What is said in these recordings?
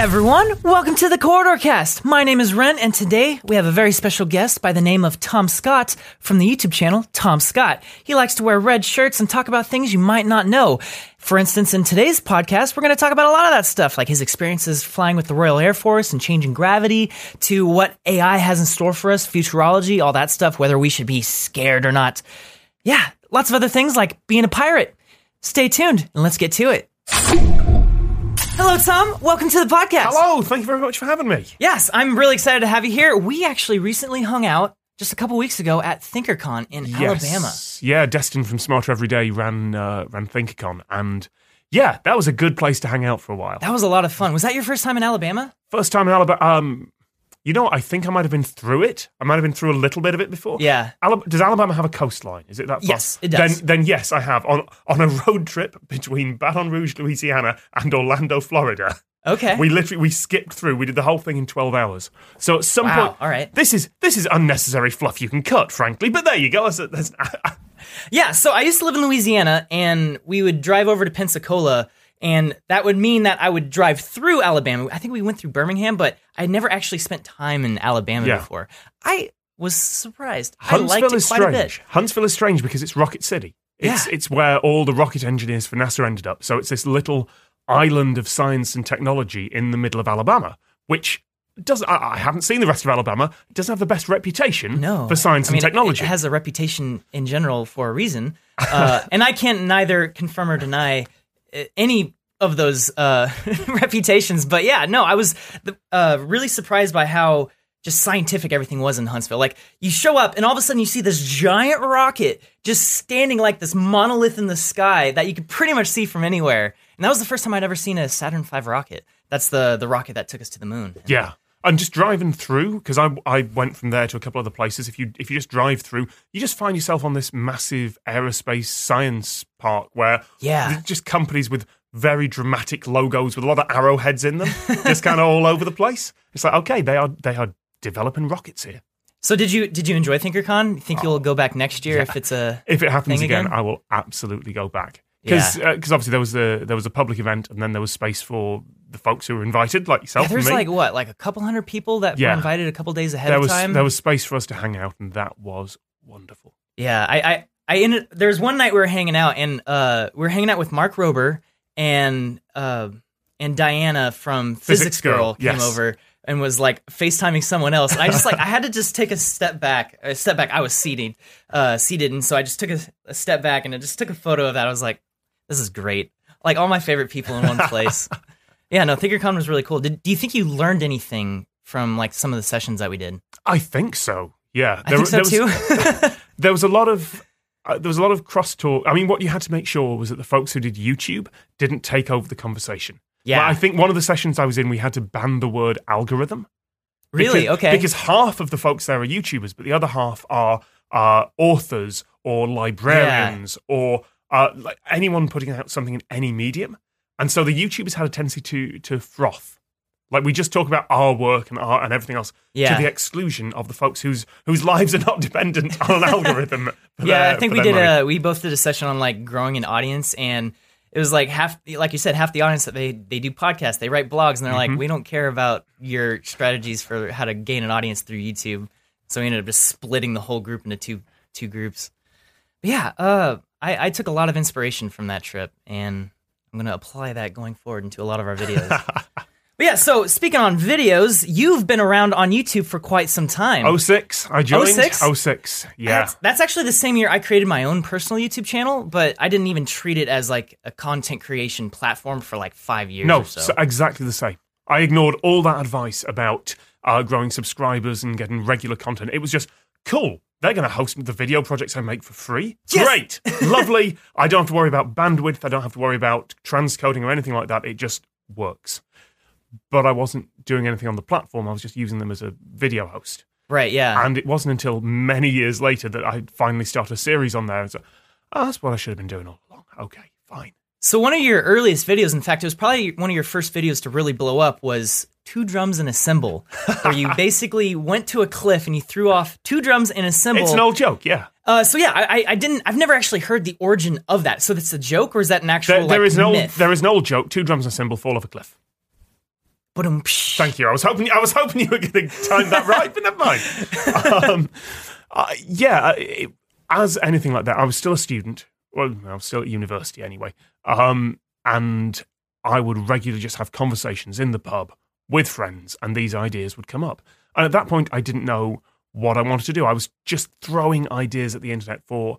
everyone, welcome to the Corridor Cast. My name is Ren, and today we have a very special guest by the name of Tom Scott from the YouTube channel Tom Scott. He likes to wear red shirts and talk about things you might not know. For instance, in today's podcast, we're going to talk about a lot of that stuff, like his experiences flying with the Royal Air Force and changing gravity, to what AI has in store for us, futurology, all that stuff, whether we should be scared or not. Yeah, lots of other things like being a pirate. Stay tuned and let's get to it. Hello, Tom. Welcome to the podcast. Hello, thank you very much for having me. Yes, I'm really excited to have you here. We actually recently hung out just a couple weeks ago at ThinkerCon in Alabama. Yes. Yeah, Destin from Smarter Every Day ran uh, ran ThinkerCon, and yeah, that was a good place to hang out for a while. That was a lot of fun. Was that your first time in Alabama? First time in Alabama. Um, you know, I think I might have been through it. I might have been through a little bit of it before. Yeah. Alab- does Alabama have a coastline? Is it that far? Yes, it does. Then, then yes, I have on on a road trip between Baton Rouge, Louisiana, and Orlando, Florida. Okay. We literally we skipped through. We did the whole thing in twelve hours. So at some Wow, point, all right. This is this is unnecessary fluff you can cut, frankly. But there you go. That's, that's, Yeah, so I used to live in Louisiana and we would drive over to Pensacola and that would mean that I would drive through Alabama. I think we went through Birmingham, but I never actually spent time in Alabama Yeah. before. I was surprised. I Huntsville liked it is quite a strange. bit. Huntsville is strange because it's Rocket City. It's Yeah. it's where all the rocket engineers for NASA ended up. So it's this little island of science and technology in the middle of Alabama, which does I, I haven't seen the rest of Alabama. It doesn't have the best reputation No. for science I mean, and technology. It has a reputation in general for a reason. Uh, and I can't neither confirm or deny any of those uh, reputations. But yeah, no, I was uh, really surprised by how just scientific everything was in Huntsville. Like you show up and all of a sudden you see this giant rocket just standing like this monolith in the sky that you could pretty much see from anywhere. And that was the first time I'd ever seen a Saturn V rocket. That's the the rocket that took us to the moon. Yeah. And just driving through, because I, I went from there to a couple other places. If you if you just drive through, you just find yourself on this massive aerospace science park where Yeah. just companies with very dramatic logos with a lot of arrowheads in them, just kind of all over the place. It's like okay, they are they are developing rockets here. So did you did you enjoy ThinkerCon? You think you'll oh, go back next year if it's a If it happens again, again? I will absolutely go back because because uh, obviously there was the there was a public event and then there was space for the folks who were invited, like yourself. Yeah, there's and me. like what, like a couple hundred people that were invited a couple days ahead there of was time. there was space for us to hang out, and that was wonderful. yeah, I, I, I ended. There's one night we were hanging out, and uh, we were hanging out with Mark Rober and uh, and Diana from Physics, Physics Girl, Girl, came yes. over and was like FaceTiming someone else. And I just like I had to just take a step back. A step back. I was seated, uh, seated, and so I just took a, a step back and I just took a photo of that. I was like, this is great. Like all my favorite people in one place. Yeah, no, ThinkerCon was really cool. Did, do you think you learned anything from like some of the sessions that we did? I think so. Yeah, I think so there was, too. there was a lot of uh, there was a lot of cross talk. I mean, what you had to make sure was that the folks who did YouTube didn't take over the conversation. Yeah. Like, I think one of the sessions I was in, we had to ban the word algorithm. really? Because- okay. Because half of the folks there are YouTubers, but the other half are are authors or librarians or uh, like anyone putting out something in any medium. And so the YouTubers had a tendency to to froth. Like we just talk about our work and art and everything else Yeah. to the exclusion of the folks whose whose lives are not dependent on an algorithm. yeah, their- I think we did. money. A, we both did a session on like growing an audience, and it was like half, like you said, half the audience that they they do podcasts, they write blogs, and they're Mm-hmm. like, we don't care about your strategies for how to gain an audience through YouTube. So we ended up just splitting the whole group into two two groups. But yeah, uh, I, I took a lot of inspiration from that trip, and I'm gonna apply that going forward into a lot of our videos. but yeah, so speaking on videos, you've been around on YouTube for quite some time. 06, I joined. 06? 06, yeah. That's, that's actually the same year I created my own personal YouTube channel, but I didn't even treat it as like a content creation platform for like five years No, or so. so exactly the same. I ignored all that advice about uh, growing subscribers and getting regular content. It was just cool. They're going to host the video projects I make for free. Yes. Great, lovely. I don't have to worry about bandwidth. I don't have to worry about transcoding or anything like that. It just works. But I wasn't doing anything on the platform. I was just using them as a video host. right, yeah. And it wasn't until many years later that I finally started a series on there. And so, oh, that's what I should have been doing all along. Okay, fine. So one of your earliest videos, in fact, it was probably one of your first videos to really blow up, was two drums and a cymbal, where you basically went to a cliff and you threw off two drums and a cymbal. It's an old joke, yeah. uh, so yeah, I, I- didn't, I've never actually heard the origin of that. So that's a joke, or is that an actual There, there like, is an old myth? there is an old joke. Two drums and a cymbal fall off a cliff. Thank you. I was hoping I was hoping you were going to time that right, but never mind. Um, uh, yeah, it, as anything like that, I was still a student. Well, I was still at university anyway, um, and I would regularly just have conversations in the pub with friends, and these ideas would come up. And at that point, I didn't know what I wanted to do. I was just throwing ideas at the internet for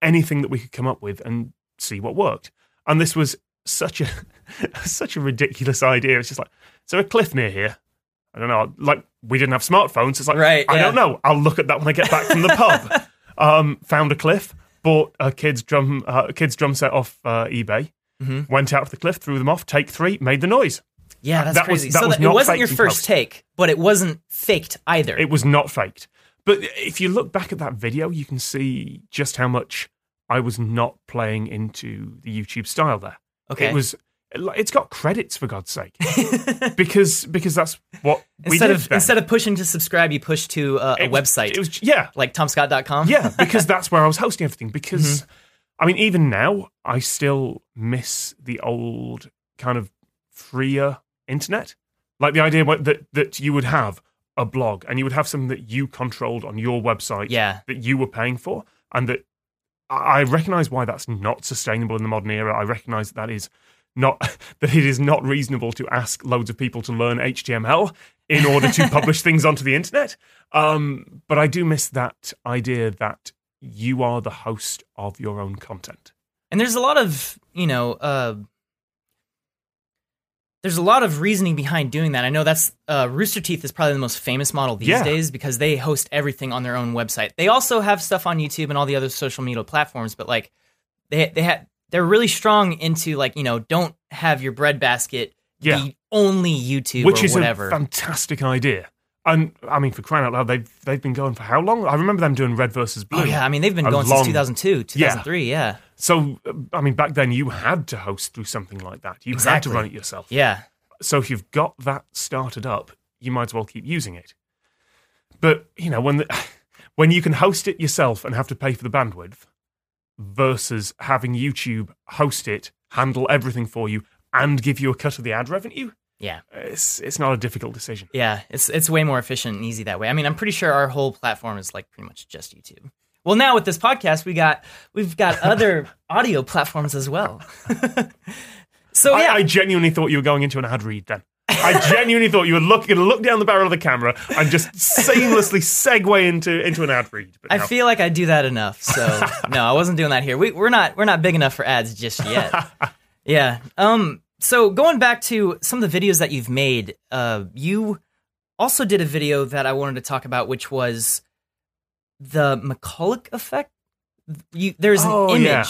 anything that we could come up with and see what worked. And this was such a such a ridiculous idea. It's just like, is there a cliff near here? I don't know. Like we didn't have smartphones. It's like Right, I yeah. don't know. I'll look at that when I get back from the pub. Um, found a cliff, bought a kid's drum uh, a kid's drum set off uh, eBay. Mm-hmm. Went out to the cliff, threw them off. Take three, made the noise. Yeah, that's That was- crazy. that so was that, it wasn't your first take, but it wasn't faked either. It was not faked. But if you look back at that video, you can see just how much I was not playing into the YouTube style there. okay. It was. It's got credits for God's sake, because because that's what we instead did of then. instead of pushing to subscribe, you push to uh, a was- website It was yeah, like tomscott.com. yeah, because that's where I was hosting everything. Because Mm-hmm. I mean, even now, I still miss the old kind of freer internet, like the idea that that you would have a blog and you would have something that you controlled on your website, Yeah. that you were paying for, and that I recognize why that's not sustainable in the modern era. I recognize that, that is not that it is not reasonable to ask loads of people to learn HTML in order to publish things onto the internet. Um, but I do miss that idea that you are the host of your own content. And there's a lot of, you know, uh, there's a lot of reasoning behind doing that. I know that's uh, Rooster Teeth is probably the most famous model these Yeah. days because they host everything on their own website. They also have stuff on YouTube and all the other social media platforms, but like they they had they're really strong into like you know don't have your breadbasket Yeah. be only YouTube which is whatever. a fantastic idea. And I mean, for crying out loud, they've they've been going for how long? I remember them doing Red versus Blue. oh yeah, I mean they've been going long- since 2002, 2003. Yeah, So uh, I mean, back then you had to host through something like that. You had to run it yourself. yeah. So if you've got that started up, you might as well keep using it. But you know when the, when you can host it yourself and have to pay for the bandwidth, versus having YouTube host it, handle everything for you, and give you a cut of the ad revenue, Yeah. it's it's not a difficult decision. Yeah, it's it's way more efficient and easy that way. I mean, I'm pretty sure our whole platform is like pretty much just YouTube. Well, now with this podcast, we got we've got other audio platforms as well. so yeah, I, I genuinely thought you were going into an ad read then. I genuinely thought you were looking to look down the barrel of the camera and just seamlessly segue into into an ad read. But I no. feel like I do that enough. So no, I wasn't doing that here. We, we're not we're not big enough for ads just yet. yeah. Um. So going back to some of the videos that you've made, uh, you also did a video that I wanted to talk about, which was the McCollough effect. You, there's an Oh, image yeah.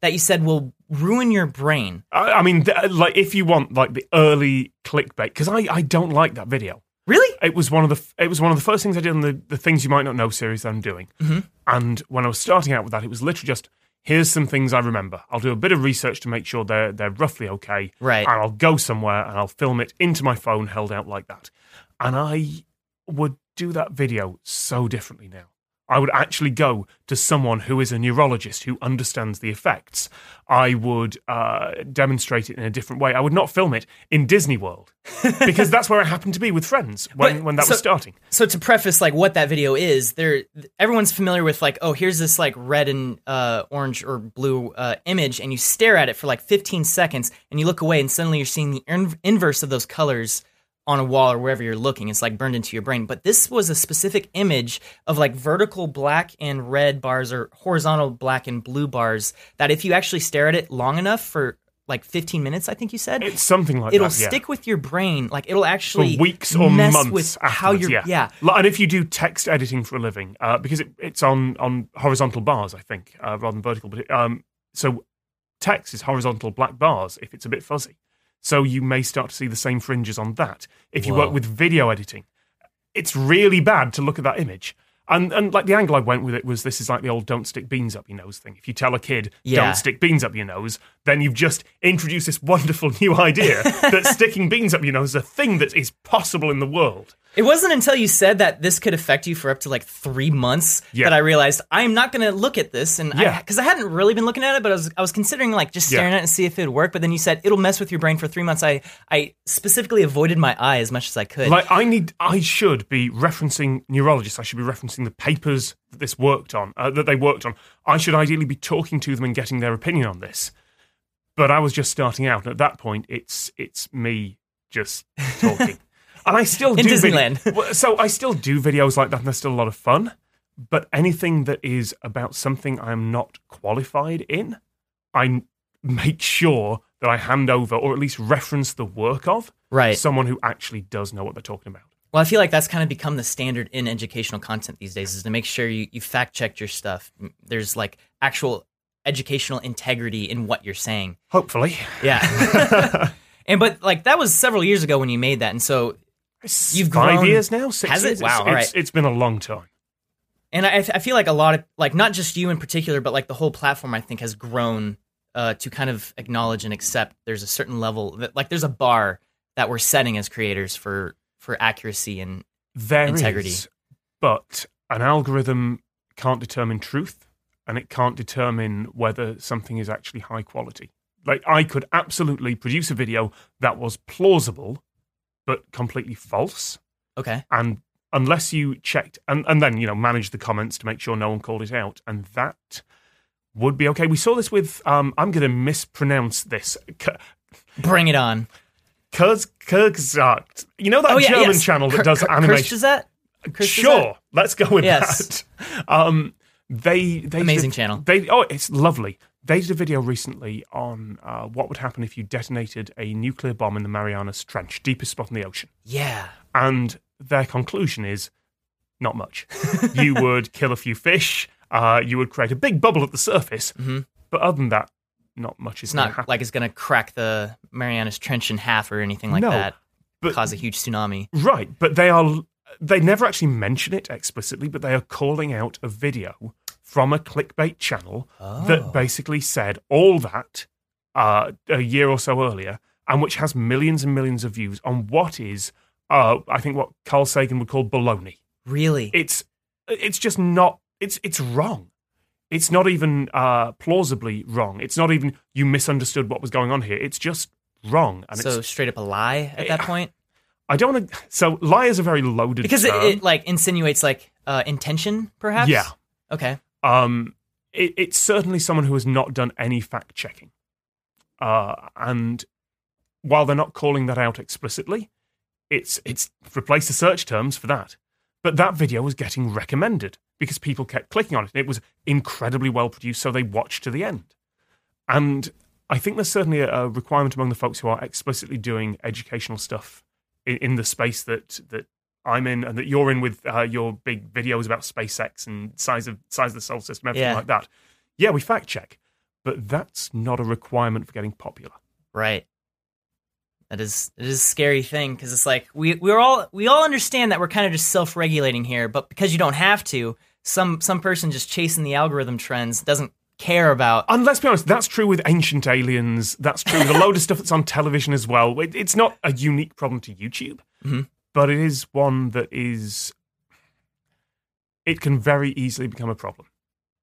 that you said will ruin your brain. I, I mean, th- like if you want like the early clickbait, because I, I don't like that video. Really? It was one of the f- it was one of the first things I did on the the things you might not know series that I'm doing. Mhm. And when I was starting out with that, it was literally just here's some things I remember. I'll do a bit of research to make sure they're they're roughly okay. Right. And I'll go somewhere and I'll film it into my phone held out like that. And I would do that video so differently now. I would actually go to someone who is a neurologist who understands the effects. I would uh, demonstrate it in a different way. I would not film it in Disney World because that's where I happened to be with friends when, But- when that so- was starting. so to preface like what that video is there everyone's familiar with like oh here's this like red and uh, orange or blue uh, image and you stare at it for like 15 seconds and you look away and suddenly you're seeing the in- inverse of those colors on a wall or wherever you're looking it's like burned into your brain but this was a specific image of like vertical black and red bars or horizontal black and blue bars that if you actually stare at it long enough for like 15 minutes i think you said It's something like it'll that. yeah. stick with your brain like it'll for actually weeks or months with how you're yeah. yeah And if you do text editing for a living, uh, because it, it's on on horizontal bars, I think, uh, rather than vertical. But it, um, so text is horizontal black bars if it's a bit fuzzy. So you may start to see the same fringes on that. If you Whoa. work with video editing, it's really bad to look at that image. And and like the angle I went with it was this is like the old don't stick beans up your nose thing. If you tell a kid Yeah. don't stick beans up your nose, then you've just introduced this wonderful new idea that sticking beans up your nose is a thing that is possible in the world. It wasn't until you said that this could affect you for up to like three months Yeah. that I realized I'm not going to look at this, and Yeah. because I, hadn't really been looking at it, but I was I was considering like just Yeah. staring at it and see if it would work. But then you said it'll mess with your brain for three months. I I specifically avoided my eye as much as I could. Like I need, I should be referencing neurologists. I should be referencing the papers that this worked on, uh, that they worked on. I should ideally be talking to them and getting their opinion on this. But I was just starting out, and at that point, it's it's me just talking, and I still In do vid- Disneyland. Well, so I still do videos like that, and they're still a lot of fun. But anything that is about something I am not qualified in, I make sure that I hand over, or at least reference the work of right. someone who actually does know what they're talking about. Well, I feel like that's kind of become the standard in educational content these days is to make sure you, you fact check your stuff. There's like actual educational integrity in what you're saying. Hopefully. Yeah. and but like that was several years ago when you made that. And so You've five grown- years now? Six Has it? Wow, it's, all right. it's, it's been a long time. and I, I feel like a lot of like not just you in particular, but like the whole platform I think has grown uh, to kind of acknowledge and accept there's a certain level that like there's a bar that we're setting as creators for for accuracy and There Integrity. is, but an algorithm can't determine truth and it can't determine whether something is actually high quality. Like, I could absolutely produce a video that was plausible but completely false. okay. And unless you checked, and, and then, you know, manage the comments to make sure no one called it out. And that would be okay. We saw this with, um, I'm going to mispronounce this. Bring it on. Kurz, Kurzart. You know that oh yeah, German yes. channel that Kir- does Kir- animation? Kirstazet? Sure, let's go with Yes. that. Um, they they Amazing did, channel. They oh, it's lovely. They did a video recently on uh, what would happen if you detonated a nuclear bomb in the Marianas Trench, deepest spot in the ocean. Yeah. And their conclusion is not much. you would kill a few fish. Uh, you would create a big bubble at the surface. Mhm. But other than that, not much is It's not happen. like it's going to crack the Marianas Trench in half or anything like No, that. but- cause a huge tsunami. Right, but they are they never actually mention it explicitly, but they are calling out a video from a clickbait channel Oh. that basically said all that uh, a year or so earlier, and which has millions and millions of views on what is, uh, I think, what Carl Sagan would call baloney. Really? It's it's just not. It's it's wrong. It's not even uh, plausibly wrong. It's not even you misunderstood what was going on here. It's just wrong, and so it's. straight up a lie at that point? I don't want to. So lie is a very loaded Because it, it like insinuates like uh, intention, perhaps? Yeah. Okay. Um, it, it's certainly someone who has not done any fact checking. Uh, and while they're not calling that out explicitly, it's it's replaced the search terms for that. But that video was getting recommended because people kept clicking on it. It was incredibly well produced, so they watched to the end. And I think there's certainly a, a requirement among the folks who are explicitly doing educational stuff in, in the space that that I'm in and that you're in with uh, your big videos about SpaceX and size of size of the solar system, everything Yeah. like that. Yeah, we fact check, but that's not a requirement for getting popular. Right. That is it is a scary thing because it's like we we're all we all understand that we're kind of just self regulating here, but because you don't have to, some some person just chasing the algorithm trends doesn't care about. And let's be honest, that's true with Ancient Aliens. That's true with a load of stuff that's on television as well. It, it's not a unique problem to YouTube, Mhm. But it is one that is. It can very easily become a problem,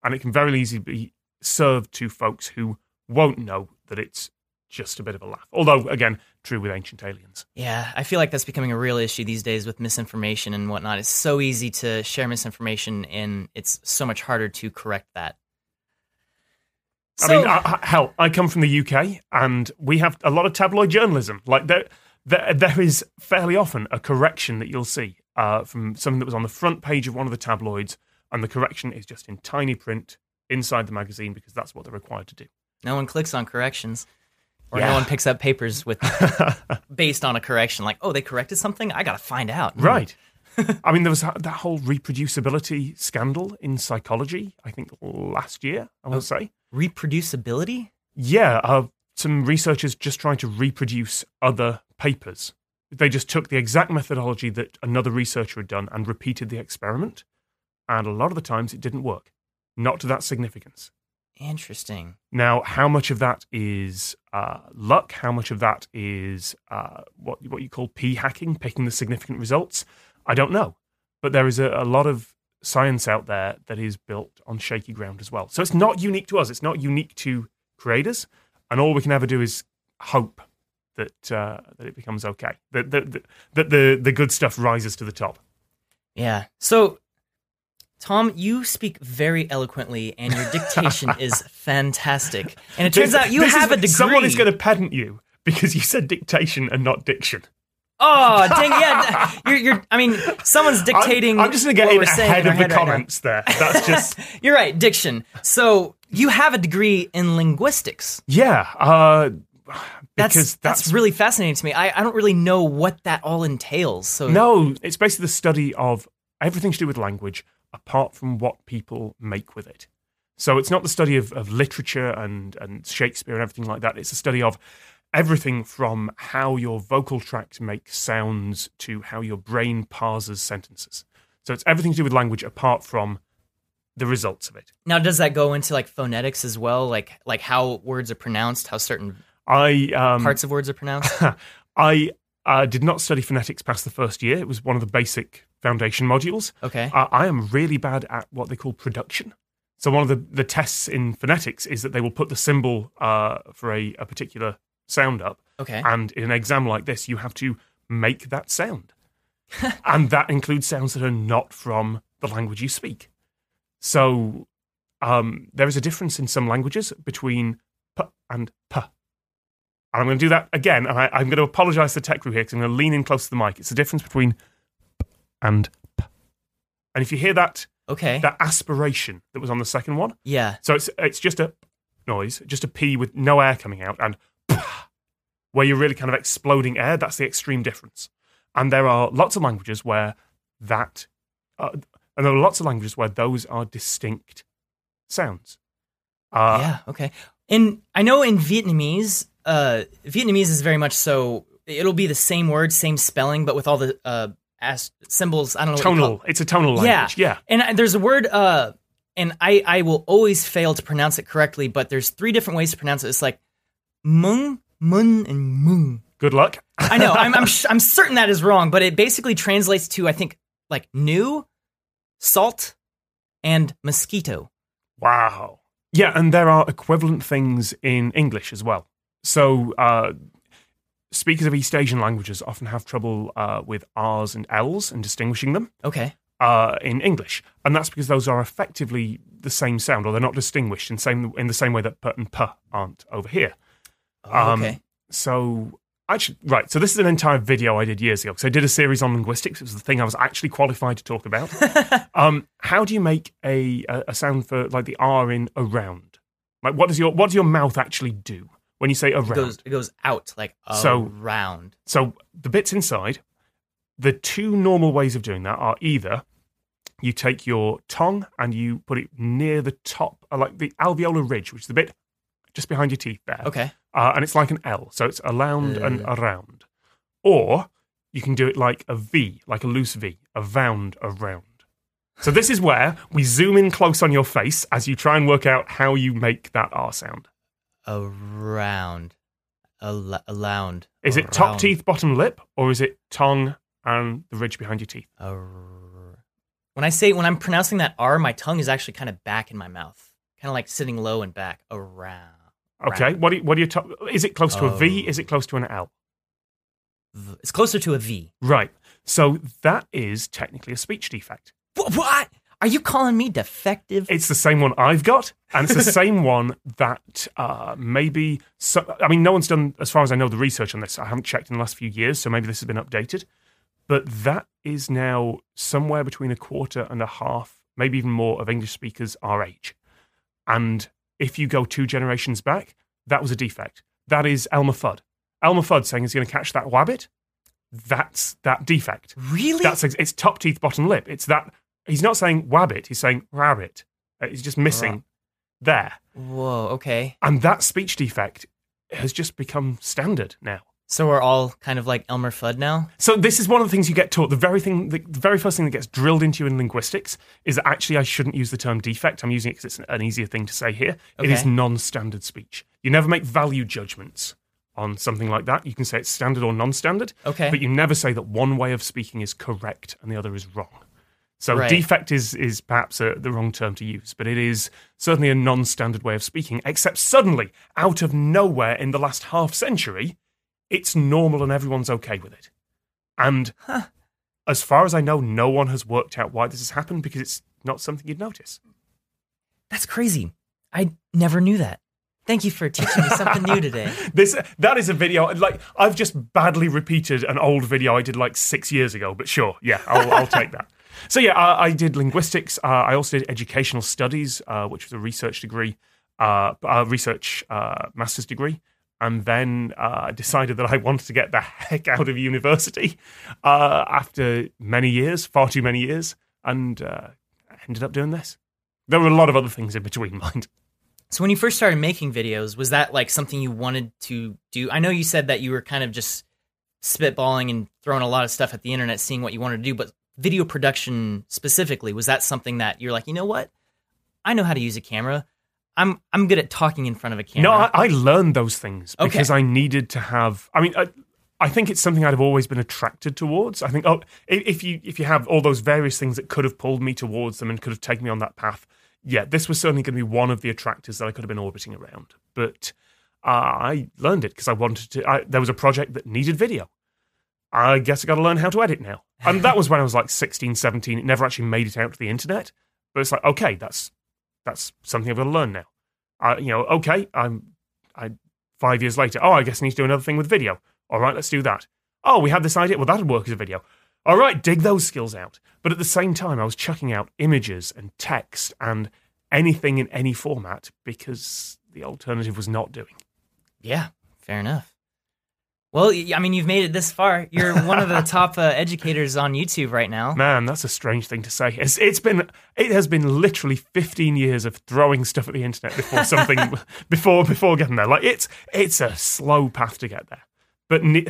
and it can very easily be served to folks who won't know that it's just a bit of a laugh. Although, again, true with Ancient Aliens. Yeah, I feel like that's becoming a real issue these days with misinformation and whatnot. It's so easy to share misinformation, and it's so much harder to correct that. I mean, I, I- hell, I come from the UK, and we have a lot of tabloid journalism. Like there, there, there is fairly often a correction that you'll see uh, from something that was on the front page of one of the tabloids, and the correction is just in tiny print inside the magazine because that's what they're required to do. no one clicks on corrections, or Yeah. no one picks up papers with based on a correction. Like, oh, they corrected something. I gotta find out. Hmm. Right. I mean, there was that whole reproducibility scandal in psychology. I think last year. I to Oh. say. Reproducibility. Yeah, uh, some researchers just trying to reproduce other papers. They just took the exact methodology that another researcher had done and repeated the experiment. And a lot of the times it didn't work, not to that significance. Interesting. Now, how much of that is uh, luck? How much of that is uh, what what you call p hacking, picking the significant results? I don't know. But there is a, a lot of science out there that is built on shaky ground as well. So it's not unique to us. It's not unique to creators. And all we can ever do is hope that uh, that it becomes okay. That that- that the the good stuff rises to the top. Yeah. So, Tom, you speak very eloquently, and your dictation is fantastic. And it turns This- out you this is- have a degree. Someone is going to pedant you because you said dictation and not diction. Oh, dang! Yeah, you're. you're I mean, someone's dictating. I'm, I'm just going to get in ahead in of the head right comments there. That's just You're right, diction. So you have a degree in linguistics. yeah. Uh, That's because that's, really fascinating to me. I, I don't really know what that all entails. So No, it's basically the study of everything to do with language apart from what people make with it. So it's not the study of, of literature and, and Shakespeare and everything like that. It's a study of everything from how your vocal tract makes sounds to how your brain parses sentences. So it's everything to do with language apart from the results of it. now does that go into like phonetics as well? Like like how words are pronounced, how certain I um, parts of words are pronounced? I uh, did not study phonetics past the first year. It was one of the basic foundation modules. Okay. Uh, I am really bad at what they call production. So one of the, the tests in phonetics is that they will put the symbol uh, for a, a particular sound up, Okay. and in an exam like this, you have to make that sound, and that includes sounds that are not from the language you speak. So um, there is a difference in some languages between p and p. And I'm going to do that again, and I, I'm going to apologise to the tech crew here because I'm going to lean in close to the mic. It's the difference between p and p. And if you hear that Okay. that aspiration that was on the second one, yeah. so it's it's just a noise, just a p with no air coming out, and where you're really kind of exploding air. That's the extreme difference. And there are lots of languages where that, uh, and there are lots of languages where those are distinct sounds. Uh, yeah. Okay. In I know in Vietnamese, uh, Vietnamese is very much so. It'll be the same word, same spelling, but with all the uh as symbols. I don't know. Tonal. It's a tonal language. Yeah. And I- there's a word, uh, and I, I will always fail to pronounce it correctly, but there's three different ways to pronounce it. It's like mung, mun, and mung. Good luck. I know. I'm, I'm, sh- I'm certain that is wrong, but it basically translates to, I think, like new, salt, and mosquito. Wow. Yeah, and there are equivalent things in English as well. So, uh, speakers of East Asian languages often have trouble uh, with R's and L's and distinguishing them Okay. uh, in English, and that's because those are effectively the same sound, or they're not distinguished in same in the same way that p and p aren't over here. Oh, Um, okay. So, actually, right. So this is an entire video I did years ago. So I did a series on linguistics. It was the thing I was actually qualified to talk about. um, how do you make a, a a sound for like the R in around? Like, what does your what does your mouth actually do when you say around? It goes, it goes out, like So- around. So the bits inside, the two normal ways of doing that are either you take your tongue and you put it near the top, uh, like the alveolar ridge, which is the bit just behind your teeth there, Okay. uh, and it's like an L, so it's around and Uh. around. Or you can do it like a V, like a loose V, a vound around. So this is where we zoom in close on your face as you try and work out how you make that R sound. Around. Al- around. Is it top teeth, bottom lip, or is it tongue and the ridge behind your teeth? Ar- When I say when I'm pronouncing that R, my tongue is actually kind of back in my mouth, kind of like sitting low and back around. Okay. Round. What do you, what do you top? Is it close to a V? Oh. Is it close to an L? V- It's closer to a V. Right. So that is technically a speech defect. Wh- What? Are you calling me defective? It's the same one I've got, and it's the same one that uh, maybe. So, I mean, no one's done, as far as I know, the research on this. I haven't checked in the last few years, so maybe this has been updated. But that is now somewhere between a quarter and a half, maybe even more, of English speakers our age. And if you go two generations back, that was a defect. That is Elmer Fudd. Elmer Fudd saying he's going to catch that wabbit. That's that defect. really? That's it's top teeth, bottom lip. It's that he's not saying wabbit. He's saying rabbit. Uh, He's just missing there, Whoa. Okay. and that speech defect has just become standard now. So we're all kind of like Elmer Fudd now. So this is one of the things you get taught. The very thing, the, the very first thing that gets drilled into you in linguistics is that actually I shouldn't use the term defect. I'm using it because it's an easier thing to say here. It is non-standard speech. You never make value judgments on something like that. You can say it's standard or non-standard, Okay. but you never say that one way of speaking is correct and the other is wrong. So Right. defect is is perhaps a, the wrong term to use, but it is certainly a non-standard way of speaking. Except suddenly, out of nowhere, in the last half century, it's normal and everyone's okay with it. And as far as I know, no one has worked out why this has happened because it's not something you'd notice. That's crazy. I never knew that. Thank you for teaching me something new today. This that is a video like I've just badly repeated an old video I did like six years ago, but sure, yeah, I'll, I'll take that. So yeah, I, I did linguistics. Uh, I also did educational studies, uh, which was a research degree, uh, a research uh, master's degree, and then uh, decided that I wanted to get the heck out of university after many years, far too many years, and ended up doing this. There were a lot of other things in between, mind. So when you first started making videos, was that like something you wanted to do? I know you said that you were kind of just spitballing and throwing a lot of stuff at the internet, seeing what you wanted to do, but video production specifically, was that something that you're like, you know what? I know how to use a camera. I'm I'm good at talking in front of a camera. No, I, I learned those things Okay. because I needed to have. I mean, I, I think it's something I'd have always been attracted towards. I think, oh, if you if you have all those various things that could have pulled me towards them and could have taken me on that path, yeah, this was certainly going to be one of the attractors that I could have been orbiting around. But uh, I learned it because I wanted to. I, there was a project that needed video. I guess I got to learn how to edit now. And that was when I was like 16, 17. It never actually made it out to the internet. But it's like, okay, that's that's something I've got to learn now. I, you know, okay, I'm I five years later. Oh, I guess I need to do another thing with video. All right, let's do that. Oh, we had this idea. Well, that'd work as a video. All right, dig those skills out. But at the same time, I was chucking out images and text and anything in any format because the alternative was not doing. Yeah, fair enough. Well, I mean, you've made it this far. You're one of the top uh, educators on YouTube right now. Man, that's a strange thing to say. It's, it's been it has been literally 15 years of throwing stuff at the internet before something before before getting there. Like it's it's a slow path to get there. But ne-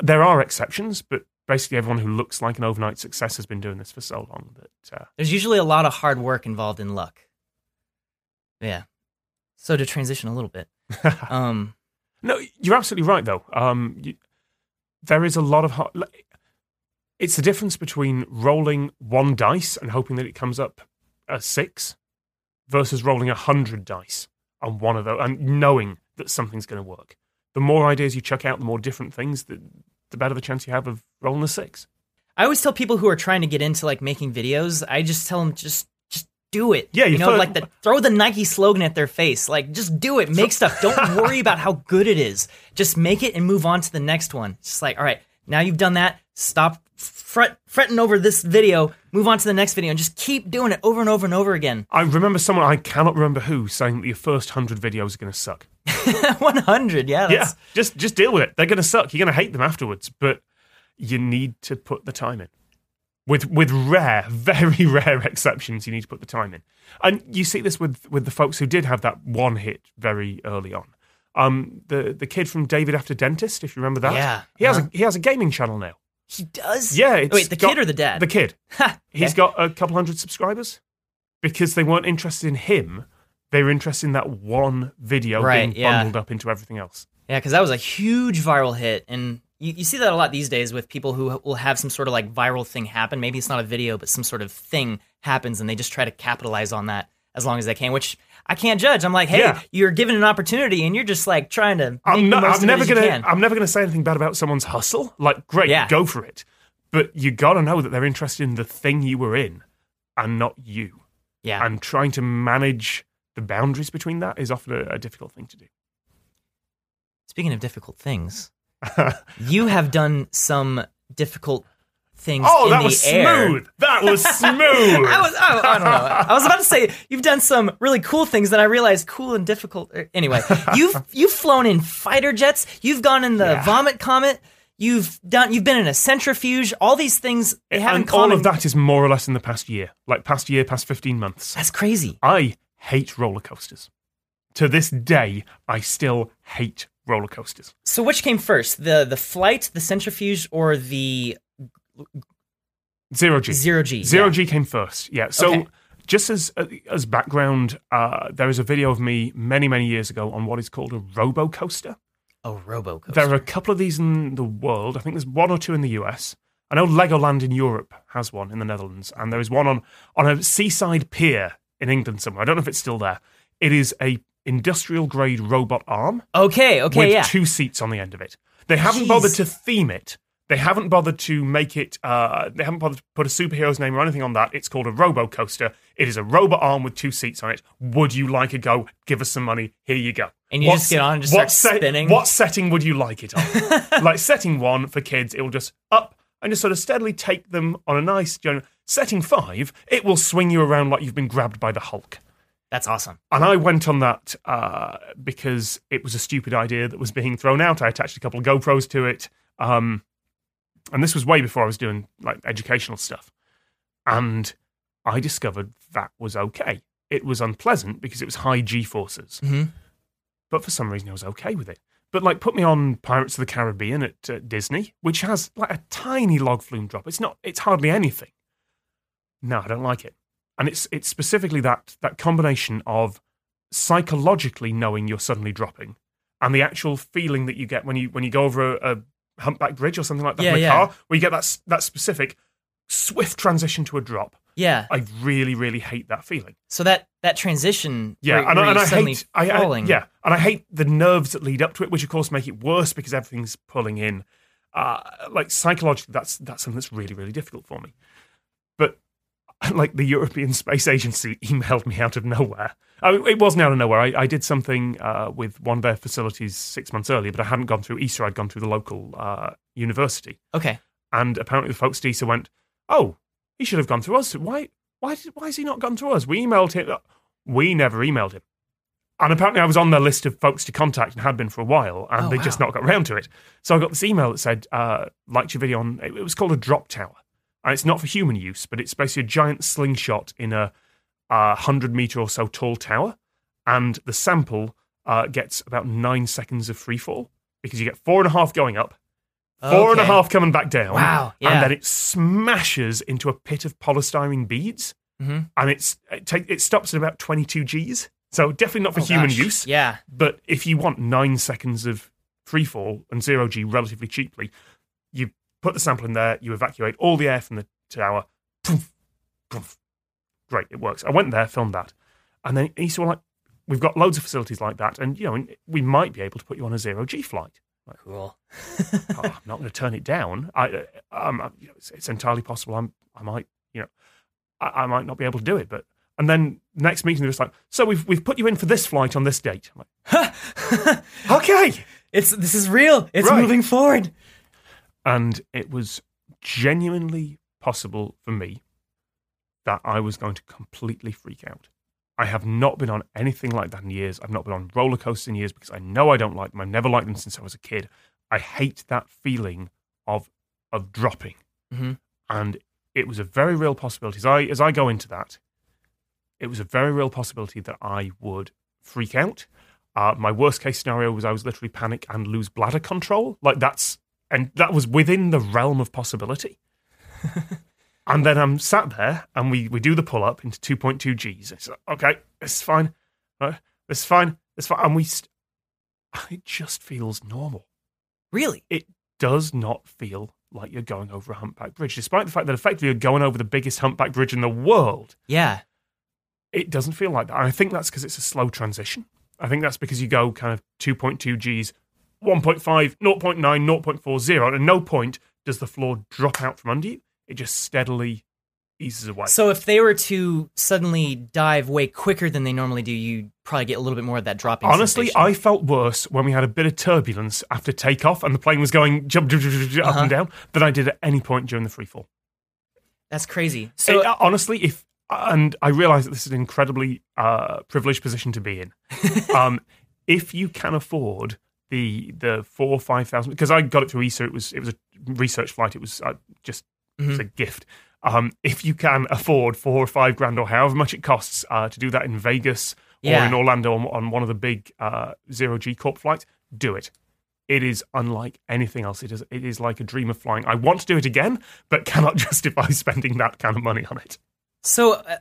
there are exceptions, but basically everyone who looks like an overnight success has been doing this for so long that uh, There's usually a lot of hard work involved in luck. Yeah. So to transition a little bit, um, No, you're absolutely right, though. Um, you, there is a lot of. hard- like, It's the difference between rolling one dice and hoping that it comes up a six versus rolling a hundred dice on one of those and knowing that something's going to work. The more ideas you chuck out, the more different things, the, the better the chance you have of rolling a six. I always tell people who are trying to get into like making videos, I just tell them just just do it. Yeah, you you know, like the throw the Nike slogan at their face. Like just do it, make stuff. Don't worry about how good it is. Just make it and move on to the next one. It's just like, all right, now you've done that. Stop fret, fretting over this video. Move on to the next video and just keep doing it over and over and over again. I remember someone, I cannot remember who, saying that your first hundred videos are going to suck. 100, yeah. Yeah, just just deal with it. They're going to suck. You're going to hate them afterwards, but you need to put the time in. With with rare, very rare exceptions, you need to put the time in. And you see this with with the folks who did have that one hit very early on. Um, the the kid from David After Dentist, if you remember that, Yeah, he has uh-huh. a he has a gaming channel now. He does? Yeah, it's Wait, the got- kid or the dad? The kid. Ha, He's okay. got a couple hundred subscribers because they weren't interested in him. They were interested in that one video Right, being yeah. bundled up into everything else. Yeah, because that was a huge viral hit, and you, you see that a lot these days with people who will have some sort of like viral thing happen. Maybe it's not a video, but some sort of thing happens, and they just try to capitalize on that as long as they can. Which I can't judge. I'm like, hey, Yeah. you're given an opportunity, and you're just like trying to. I'm, not, I'm never gonna. can. I'm never gonna say anything bad about someone's hustle. Like, great, Yeah. go for it. But you gotta know that they're interested in the thing you were in, and not you. yeah, And trying to manage the boundaries between that is often a, a difficult thing to do. Speaking of difficult things, you have done some difficult things. oh, in that the was air. smooth. That was smooth. I was, I, I don't know. I was about to say you've done some really cool things. Then I realized cool and difficult. er, Anyway, you've you've flown in fighter jets. You've gone in the Yeah. Vomit Comet. You've done. You've been in a centrifuge. All these things they have in and all of that is more or less in the past year, like past year, past 15 months. That's crazy. I hate roller coasters. To this day, I still hate roller coasters. So which came first, the the flight, the centrifuge, or the Zero G. zero G? Zero Yeah. G came first. Yeah. So Okay. just as as background, uh, there is a video of me many many years ago on what is called a robo coaster. A robo coaster. There are a couple of these in the world. I think there's one or two in the US. I know Legoland in Europe has one in the Netherlands, and there is one on on a seaside pier in England somewhere. I don't know if it's still there. It is a industrial grade robot arm Okay, okay, with yeah. two seats on the end of it. They haven't Jeez. bothered to theme it. They haven't bothered to make it. Uh, they haven't bothered to put a superhero's name or anything on that. It's called a Robo Coaster. It is a robot arm with two seats on it. Would you like a go? Give us some money. Here you go. And you just get on and just what start spinning? What setting would you like it on? like setting one for kids, it will just up and just sort of steadily take them on a nice journey. Setting five, it will swing you around like you've been grabbed by the Hulk. That's awesome. And I went on that uh, because it was a stupid idea that was being thrown out. I attached a couple of GoPros to it. Um, and this was way before I was doing like educational stuff. And I discovered that was okay. It was unpleasant because it was high G forces. hmm But for some reason, I was okay with it. But like, put me on Pirates of the Caribbean at uh, Disney, which has like a tiny log flume drop. It's not. It's hardly anything. No, I don't like it. And it's it's specifically that that combination of psychologically knowing you're suddenly dropping, and the actual feeling that you get when you when you go over a, a humpback bridge or something like that Yeah, in a yeah. car, where you get that that specific swift transition to a drop. Yeah. I really, really hate that feeling. So that that transition, Yeah, where, and, where I, and you're I suddenly hate, I, I, falling. yeah, and I hate the nerves that lead up to it, which of course make it worse because everything's pulling in. Uh, like psychologically, that's that's something that's really, really difficult for me. Like the European Space Agency emailed me out of nowhere. I mean, it wasn't out of nowhere. I, I did something uh, with one of their facilities six months earlier, but I hadn't gone through ESA. I'd gone through the local uh, university, Okay. and apparently the folks at ESA went, "Oh, he should have gone through us. Why? Why? Did, why has he not gone through us? We emailed him. We never emailed him." And apparently, I was on their list of folks to contact and had been for a while, and Oh, they just not got around to it. So I got this email that said, uh, "Liked your video on." It it was called a drop tower, and it's not for human use, but it's basically a giant slingshot in a, a hundred meter or so tall tower, and the sample uh, gets about nine seconds of free fall because you get four and a half going up, four and a half coming back down. Wow, yeah. And then it smashes into a pit of polystyrene beads. Mhm. And it's it, take, it stops at about 22 Gs. So definitely not for Oh, human gosh. use. Yeah. But if you want nine seconds of free fall and zero G relatively cheaply, you put the sample in there, you evacuate all the air from the tower. Poof, poof. Great, it works. I went there, filmed that. And then he saw like, we've got loads of facilities like that. And, you know, we might be able to put you on a zero G flight Cool. oh, I'm not going to turn it down. I, um, you know, it's, it's entirely possible. I'm, I might, you know, I, I might not be able to do it. But and then next meeting, they're just like, so we've we've put you in for this flight on this date. I'm like, okay. it's this is real. It's Right. moving forward. And it was genuinely possible for me that I was going to completely freak out. I have not been on anything like that in years. I've not been on roller coasters in years because I know I don't like them. I've never liked them since I was a kid. I hate that feeling of of dropping. Mhm. And it was a very real possibility. As I as I go into that, it was a very real possibility that I would freak out. Uh, my worst case scenario was I was literally panic and lose bladder control. Like that's and that was within the realm of possibility. and then I'm sat there and we we do the pull up into 2.2 Gs. It's like, okay, it's fine. This is fine. it's fine. And we st- it just feels normal Really? it does not feel like you're going over a humpback bridge, despite the fact that effectively you're going over the biggest humpback bridge in the world. Yeah. It doesn't feel like that. And I think that's because it's a slow transition. I think that's because you go kind of 2.2 Gs, 1.5, 0.9, 0.40, and at no point does the floor drop out from under you. It just steadily eases away. So if they were to suddenly dive way quicker than they normally do, you'd probably get a little bit more of that dropping. Honestly, sensation. I felt worse when we had a bit of turbulence after takeoff and the plane was going jump, jump, jump, jump, jump, up Uh-huh. and down than I did at any point during the free fall. that's crazy. So It- uh, honestly, if and I realize that this is an incredibly uh, privileged position to be in. um, if you can afford the the four or five thousand, because I got it through ESA, it was it was a research flight. It was uh, just it was a gift. Um, if you can afford four or five grand or however much it costs uh, to do that in Vegas or in Orlando on, on one of the big uh, zero G corp flights, do it. It is unlike anything else. It is it is like a dream of flying. I want to do it again, but cannot justify spending that kind of money on it. So, uh,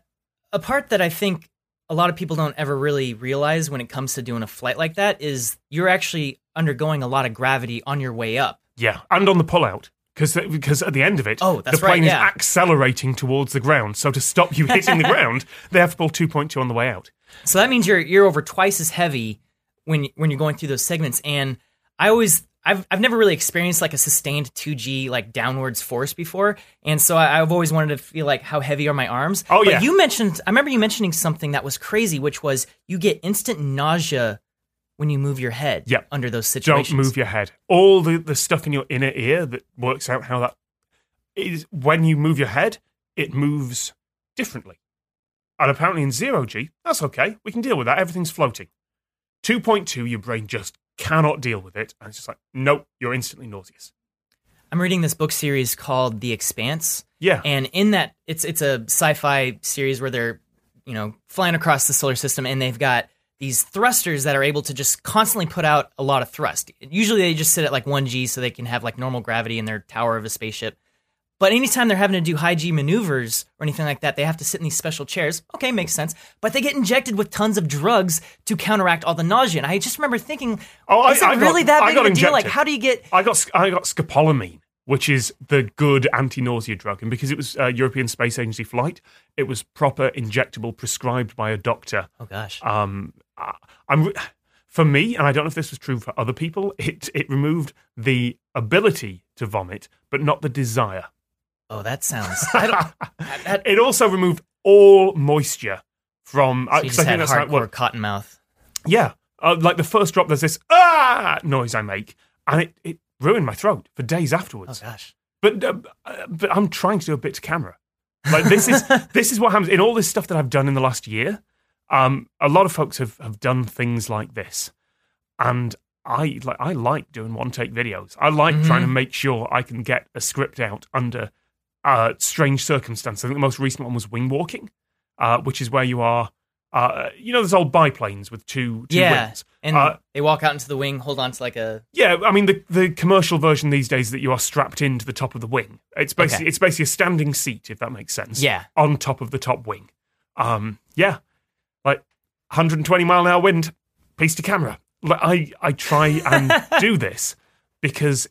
a part that I think a lot of people don't ever really realize when it comes to doing a flight like that is you're actually undergoing a lot of gravity on your way up. Yeah, and on the pullout. Because because at the end of it, Oh, the plane right, yeah. is accelerating towards the ground. So to stop you hitting the ground, they have to pull 2.2 on the way out. So that means you're you're over twice as heavy when when you're going through those segments. And I always I've I've never really experienced like a sustained 2G like downwards force before, and so I, I've always wanted to feel like how heavy are my arms. Oh, but yeah. you mentioned I remember you mentioning something that was crazy, which was you get instant nausea when you move your head. Yep. under those situations, Don't move your head. All the, the stuff in your inner ear that works out how that is when you move your head, it moves differently. And apparently in zero G, that's okay. We can deal with that. Everything's floating. 2.2, your brain just cannot deal with it. And it's just like, nope, you're instantly nauseous. I'm reading this book series called The Expanse, Yeah. and in that it's it's a sci-fi series where they're you know flying across the solar system and they've got these thrusters that are able to just constantly put out a lot of thrust usually they just sit at like 1g so they can have like normal gravity in their tower of a spaceship but anytime they're having to do high g maneuvers or anything like that they have to sit in these special chairs okay makes sense but they get injected with tons of drugs to counteract all the nausea and i just remember thinking Oh, I- is it I got- really that big of a deal like how do you get I got I got scopolamine, which is the good anti-nausea drug, and because it was a European Space Agency flight, it was proper injectable, prescribed by a doctor. oh gosh Um, I- I'm re- for me, and I don't know if this was true for other people. It it removed the ability to vomit, but not the desire. Oh that sounds I don't, that, It also removed all moisture from. I- So you 'cause just I think had that's hardcore cotton mouth. Yeah, uh, like the first drop, there's this ah noise I make, and it, it ruined my throat for days afterwards. Oh gosh. But uh, uh, but I'm trying to do a bit to camera. Like this is this is what happens in all this stuff that I've done in the last year. Um, a lot of folks have, have done things like this, and I like I like doing one take videos. I like Mhm. trying to make sure I can get a script out under uh, strange circumstances. I think the most recent one was wing walking, uh, which is where you are. Uh, you know, there's old biplanes with two two Yeah. wings. And Uh, they walk out into the wing, hold on to like a. Yeah, I mean the the commercial version these days that you are strapped into the top of the wing. It's basically Okay. it's basically a standing seat, if that makes sense. Yeah. on top of the top wing. Um, yeah, like 120 mile an hour wind, piece to camera. Like I I try and do this because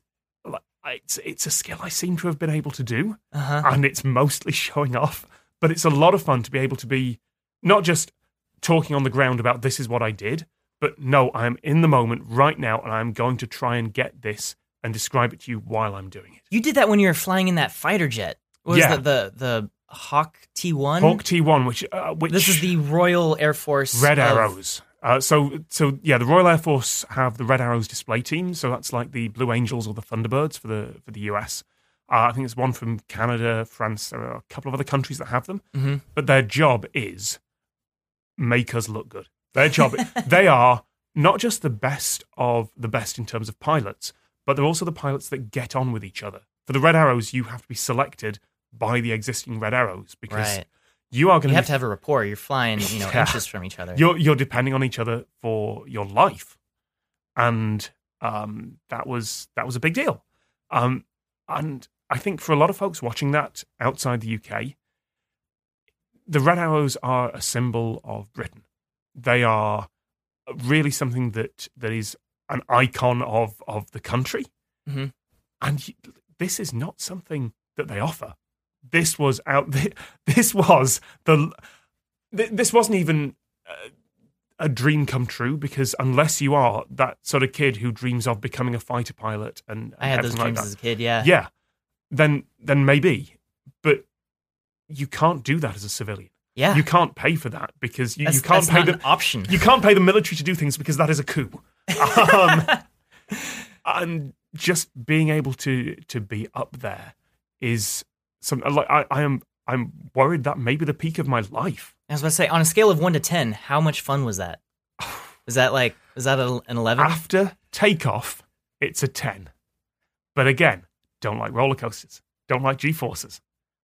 it's it's a skill I seem to have been able to do, Uh huh. and it's mostly showing off. But it's a lot of fun to be able to be not just talking on the ground about this is what I did, but no, I am in the moment right now, and I'm going to try and get this and describe it to you while I'm doing it. You did that when you were flying in that fighter jet. What was Yeah. the, the the Hawk T one? Hawk T1, which uh, which This is the Royal Air Force. Red Arrows. Uh, so, so yeah, the Royal Air Force have the Red Arrows display team. So that's like the Blue Angels or the Thunderbirds for the for the US. Uh, I think it's one from Canada, France. There are a couple of other countries that have them. Mhm. But their job is make us look good. Their job, they are not just the best of the best in terms of pilots, but they're also the pilots that get on with each other. For the Red Arrows, you have to be selected by the existing Red Arrows because Right. You are going You to have to have a rapport. You're flying, you know, Yeah. inches from each other. you're you're depending on each other for your life, and um, that was that was a big deal. Um, and I think for a lot of folks watching that outside the UK, the Red Arrows are a symbol of Britain. They are really something that that is an icon of of the country, Mhm. and this is not something that they offer. This was out. This was the. This wasn't even uh, a dream come true because unless you are that sort of kid who dreams of becoming a fighter pilot and, and I had those like dreams that, as a kid. Yeah. yeah, then then maybe, but you can't do that as a civilian. Yeah. You can't pay for that because you, you can't pay the option. you can't pay the military to do things because that is a coup. Um, and just being able to to be up there is some uh, like I, I am I'm worried that may be the peak of my life. I was about to say, on a scale of one to ten, how much fun was that? Is that like, is that an eleven? After takeoff, it's a ten. But again, don't like roller coasters, don't like G forces,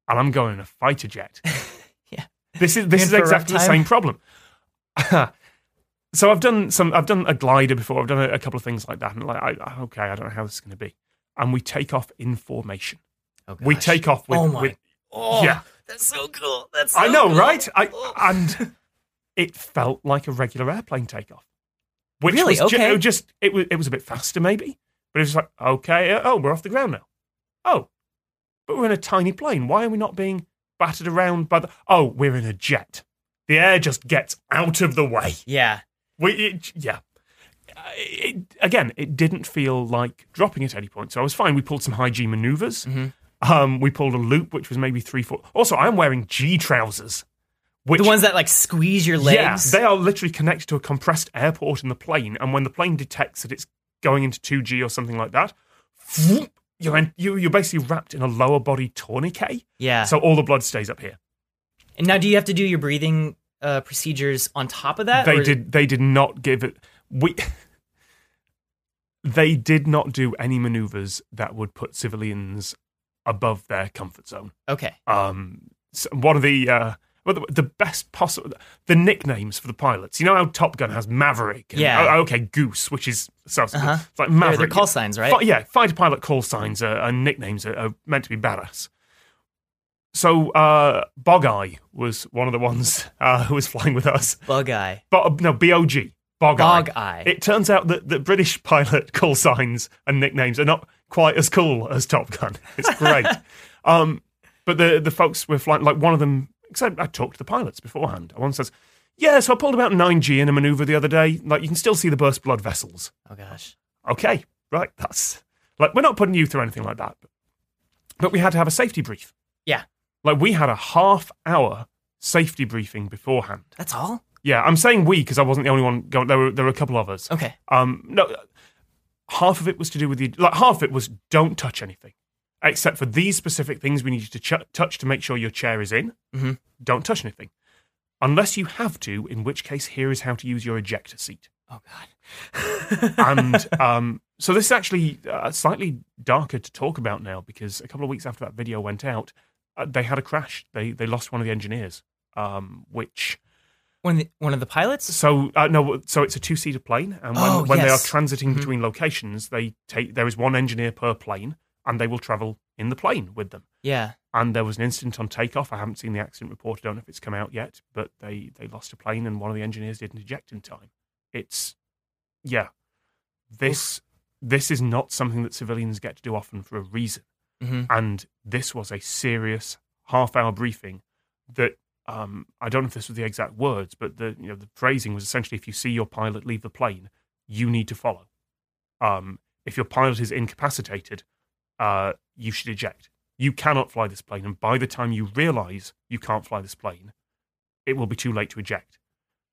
and I'm going in a fighter jet. Yeah. this is this is for a rough exactly the same problem. so I've done some. I've done a glider before. I've done a, a couple of things like that, and like, I- okay, I don't know how this is going to be. And we take off in formation. Oh, We take off with, oh my. with oh, yeah. That's so cool. That's so I know, cool. right? I Oh. and it felt like a regular airplane takeoff. Which Really? was ju- Okay. it was just it was it was a bit faster maybe, but it was like okay, uh, oh we're off the ground now. Oh, but we're in a tiny plane. Why are we not being battered around by the? Oh, we're in a jet. The air just gets out of the way. Yeah. We, it, yeah. Uh, It, again, it didn't feel like dropping at any point, so I was fine. We pulled some high G maneuvers. Um, we pulled a loop, which was maybe three foot. Also, I'm wearing G trousers, which The ones that like squeeze your legs. yeah, they are literally connected to a compressed airport in the plane, and when the plane detects that it's going into two G or something like that, whoop, you're in, you, you're basically wrapped in a lower body tourniquet, yeah. so all the blood stays up here. and now do you have to do your breathing uh, procedures on top of that? they or- did they did not give it we they did not do any maneuvers that would put civilians above their comfort zone Okay. um so one of the uh well, the, the best possible the nicknames for the pilots you know how top gun has maverick and- Yeah. oh, okay goose which is so Uh-huh. it's like maverick they're call signs, right? Yeah, fighter pilot call signs are, and nicknames are, are meant to be badass. So uh, Bog Eye was one of the ones uh, who was flying with us. Bug eye. But no, BOG. Bog, Bog Eye. eye. It turns out that the British pilot call signs and nicknames are not quite as cool as Top Gun. It's great. um, but the the folks were flying like one of them. Except I talked to the pilots beforehand. One says, "Yeah, so I pulled about nine G in a maneuver the other day. Like you can still see the burst blood vessels." oh gosh. okay, right, that's like we're not putting you through anything like that. But we had to have a safety brief. Yeah. Like we had a half hour safety briefing beforehand. That's all. Yeah, I'm saying we because I wasn't the only one going. There were there were a couple of us. Okay. Um, no, half of it was to do with the like half of it was don't touch anything, except for these specific things we need you to ch- touch to make sure your chair is in. Mhm. Don't touch anything, unless you have to. In which case, here is how to use your ejector seat Oh god. and um, so this is actually uh, slightly darker to talk about now because a couple of weeks after that video went out, uh, they had a crash. They they lost one of the engineers, um, which One of the, one of the pilots. so uh, no, so it's a two seater plane, and when, Oh, when they are yes. transiting between locations, they take there is one engineer per plane, and they will travel in the plane with them. Yeah. And there was an incident on takeoff. I haven't seen the accident report. I don't know if it's come out yet, but they they lost a plane, and one of the engineers didn't eject in time. It's yeah, this this is not something that civilians get to do often for a reason. hmm And this was a serious half hour briefing that um, I don't know if this was the exact words, but the you know the phrasing was essentially if you see your pilot leave the plane, you need to follow. Um, if your pilot is incapacitated, uh, you should eject. You cannot fly this plane, and by the time you realise you can't fly this plane, it will be too late to eject.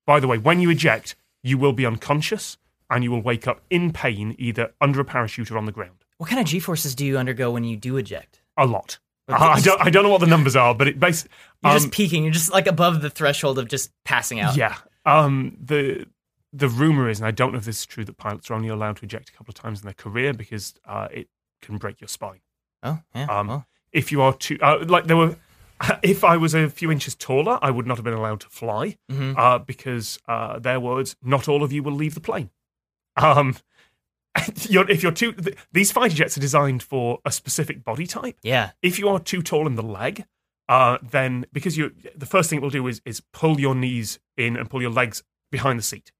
By the way, when you eject, you will be unconscious and you will wake up in pain either under a parachute or on the ground. What kind of G forces do you undergo when you do eject? A lot. Okay, I don't. I don't know what the numbers are, but it basically. You're just peaking. You're just like above the threshold of just passing out. Yeah. Um, the the rumor is, and I don't know if this is true, that pilots are only allowed to eject a couple of times in their career because uh, it can break your spine. Oh yeah. Um, well, If you are too, uh, like there were, if I was a few inches taller, I would not have been allowed to fly mhm. uh, because uh, their words, not all of you will leave the plane. Um, you're, if you're too, th- these fighter jets are designed for a specific body type. yeah. if you are too tall in the leg, uh, then because you the first thing it will do is is pull your knees in and pull your legs behind the seat.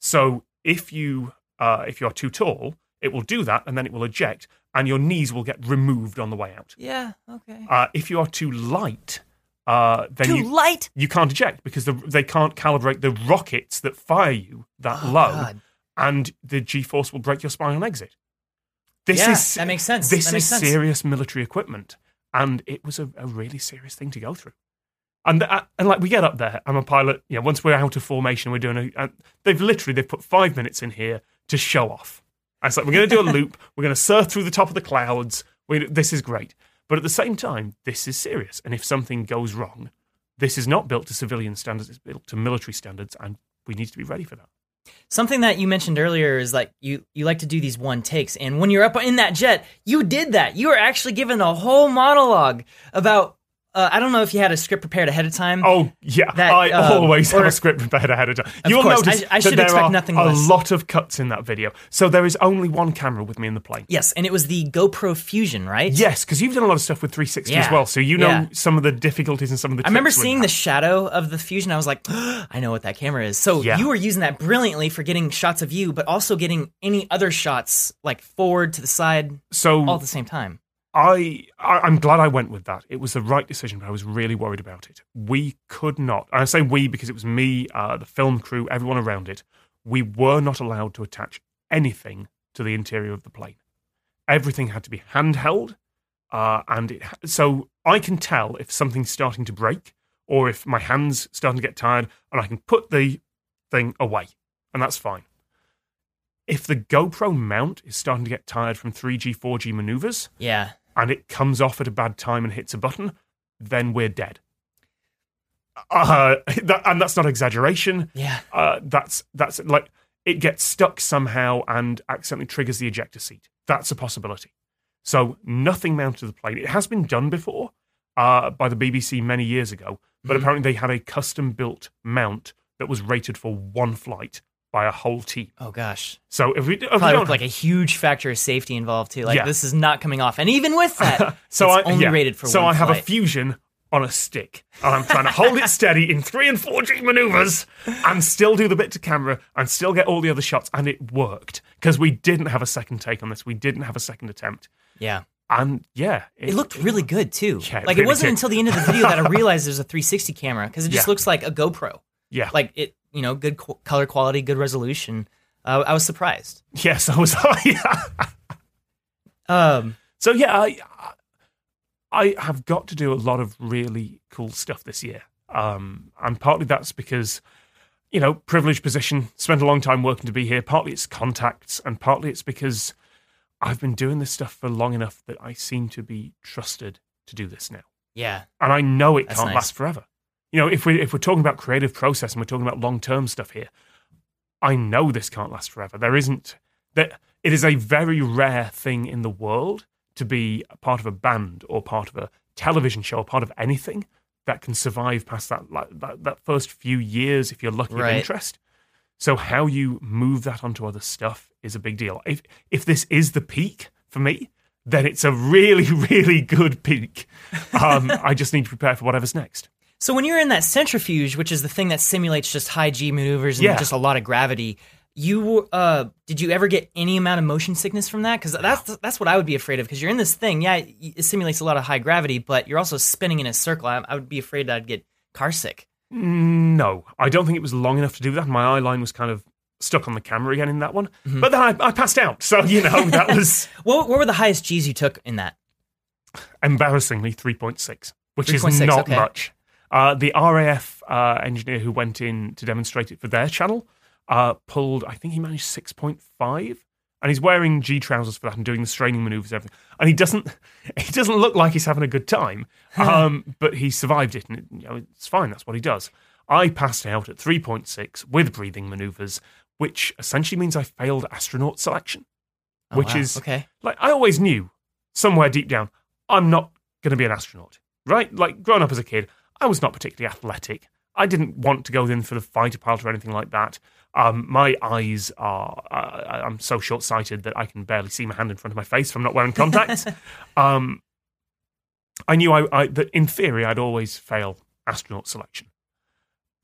So if you uh, if you are too tall, it will do that and then it will eject, and your knees will get removed on the way out. Yeah. Okay. Uh, if you are too light, uh, then Too you light. you can't eject because the, they can't calibrate the rockets that fire you that Oh, low, God. And the G force will break your spine on exit. This Yeah, is that makes sense. This makes is sense. serious military equipment, and it was a, a really serious thing to go through. And uh, and like we get up there, I'm a pilot. You know, once we're out of formation, we're doing a. Uh, they've literally they've put five minutes in here to show off. And it's like we're going to do a loop. We're going to surf through the top of the clouds. We, this is great, but at the same time, this is serious. And if something goes wrong, this is not built to civilian standards. It's built to military standards, and we need to be ready for that. Something that you mentioned earlier is like you you like to do these one takes, and when you're up in that jet, you did that. You were actually given a whole monologue about uh, I don't know if you had a script prepared ahead of time. Oh yeah, That, I um, always have a script prepared ahead of time. You'll course, notice I- I should that there expect are a less. lot of cuts in that video. So there is only one camera with me in the plane. Yes, and it was the GoPro Fusion, right? Yes, because you've done a lot of stuff with 360 as well, so you know Yeah. some of the difficulties and some of the. I remember seeing the shadow of the Fusion. I was like, I know what that camera is. So Yeah. you were using that brilliantly for getting shots of you, but also getting any other shots like forward to the side So all at the same time. I, I I'm glad I went with that. It was the right decision, but I was really worried about it. We could not. I say we because it was me, uh, the film crew, everyone around it. We were not allowed to attach anything to the interior of the plane. Everything had to be handheld, uh, and it, so I can tell if something's starting to break or if my hands starting to get tired, and I can put the thing away, and that's fine. If the GoPro mount is starting to get tired from 3G, 4G maneuvers, Yeah. And it comes off at a bad time and hits a button, then we're dead. Uh, that, and that's not exaggeration. Yeah. Uh, that's that's like it gets stuck somehow and accidentally triggers the ejector seat. That's a possibility. So nothing mounted to the plane. It has been done before uh, by the BBC many years ago, but Mhm. apparently they had a custom built mount that was rated for one flight by a whole team. Oh gosh. So if we, if we Probably don't with like a huge factor of safety involved too. Like Yeah. this is not coming off. And even with that, so it's I only yeah. rated for so I have a fusion on a stick, and I'm trying to hold it steady in three and four G maneuvers, and still do the bit to camera, and still get all the other shots, and it worked because we didn't have a second take on this. We didn't have a second attempt, Yeah. and yeah, It looked really good too. Yeah, it like it really wasn't did. until the end of the video that I realized there's a 360 camera because it just looks like a GoPro. yeah, Like it, you know, good qu- color quality, good resolution. Uh, I was surprised. yes, I was. I. Um, so yeah, I I have got to do a lot of really cool stuff this year, um, and partly that's because you know privileged position, spent a long time working to be here. Partly it's contacts, and partly it's because I've been doing this stuff for long enough that I seem to be trusted to do this now, yeah, and I know it That's can't nice. last forever. You know, if we if we're talking about creative process and we're talking about long term stuff here, I know this can't last forever. There isn't that it is a very rare thing in the world to be part of a band or part of a television show or part of anything that can survive past that like, that, that first few years if you're lucky Right. of interest. So how you move that onto other stuff is a big deal. If if this is the peak for me, then it's a really really good peak. Um, I just need to prepare for whatever's next. So when you're in that centrifuge, which is the thing that simulates just high G maneuvers and Yeah. just a lot of gravity, you uh, did you ever get any amount of motion sickness from that? Because that's that's what I would be afraid of. Because you're in this thing, yeah, it simulates a lot of high gravity, but you're also spinning in a circle. I, I would be afraid that I'd get car sick. No, I don't think it was long enough to do that. My eye line was kind of stuck on the camera again in that one. Mm-hmm. But then I, I passed out. So, you know, that was What, what were the highest G's you took in that? embarrassingly 3.6, which is 3.6, not okay. much. Uh, the RAF uh, engineer who went in to demonstrate it for their channel uh, pulled, I think he managed 6.5. And he's wearing G trousers for that and doing the straining maneuvers, and everything. And he doesn't, he doesn't look like he's having a good time. Um, but he survived it, and it, you know, it's fine. That's what he does. I passed out at 3.6 with breathing maneuvers, which essentially means I failed astronaut selection. Oh, Which wow. is- okay. Like I always knew, somewhere deep down, I'm not going to be an astronaut, right? Like growing up as a kid, I was not particularly athletic. I didn't want to go in for the fighter pilot or anything like that. Um, my eyes are, uh, I'm so short sighted that I can barely see my hand in front of my face if I'm not wearing contacts. um, I knew I, I, that in theory I'd always fail astronaut selection.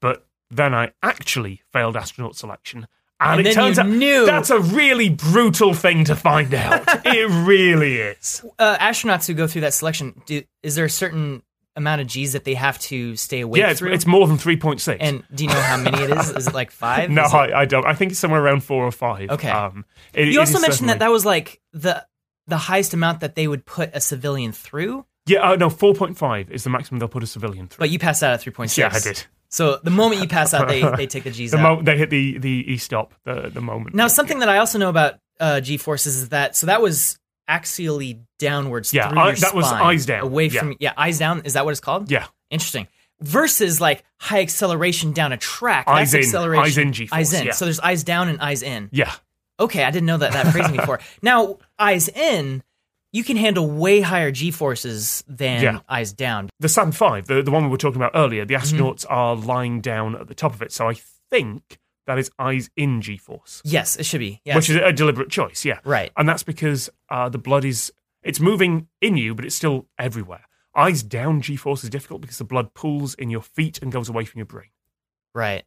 But then I actually failed astronaut selection. And, And it turns out knew. that's a really brutal thing to find out. it really is. Uh, astronauts who go through that selection, do, is there a certain amount of G's that they have to stay awake yeah, it's, through? it's more than 3.6. and do you know how many it is? Is it like five? no, it- I, I don't. I think it's somewhere around four or five. Okay. Um, it- you also mentioned certainly- that that was like the the highest amount that they would put a civilian through, Yeah, uh, no, 4.5 is the maximum they'll put a civilian through. but you passed out at three point six. yeah, I did. So the moment you pass out, they they take the G's The out. moment they hit the the e stop, the the moment. now, something that I also know about uh, G forces is that so that was axially downwards. Yeah, I- your that was eyes down. away Yeah. from yeah eyes down. Is that what it's called? yeah, Interesting. Versus like high acceleration down a track. Eyes in. acceleration. Eyes in G-force, Eyes in. yeah. So there's eyes down and eyes in. yeah. Okay, I didn't know that that phrasing before. Now, eyes in, you can handle way higher G forces than Yeah. eyes down. The Saturn V, the, the one we were talking about earlier, the Mm-hmm. astronauts are lying down at the top of it. So I think that is eyes in G force, Yes, it should be. Yeah. which is a deliberate choice. Yeah. right. And that's because uh, the blood is, it's moving in you, but it's still everywhere. Eyes down G force is difficult because the blood pools in your feet and goes away from your brain. Right.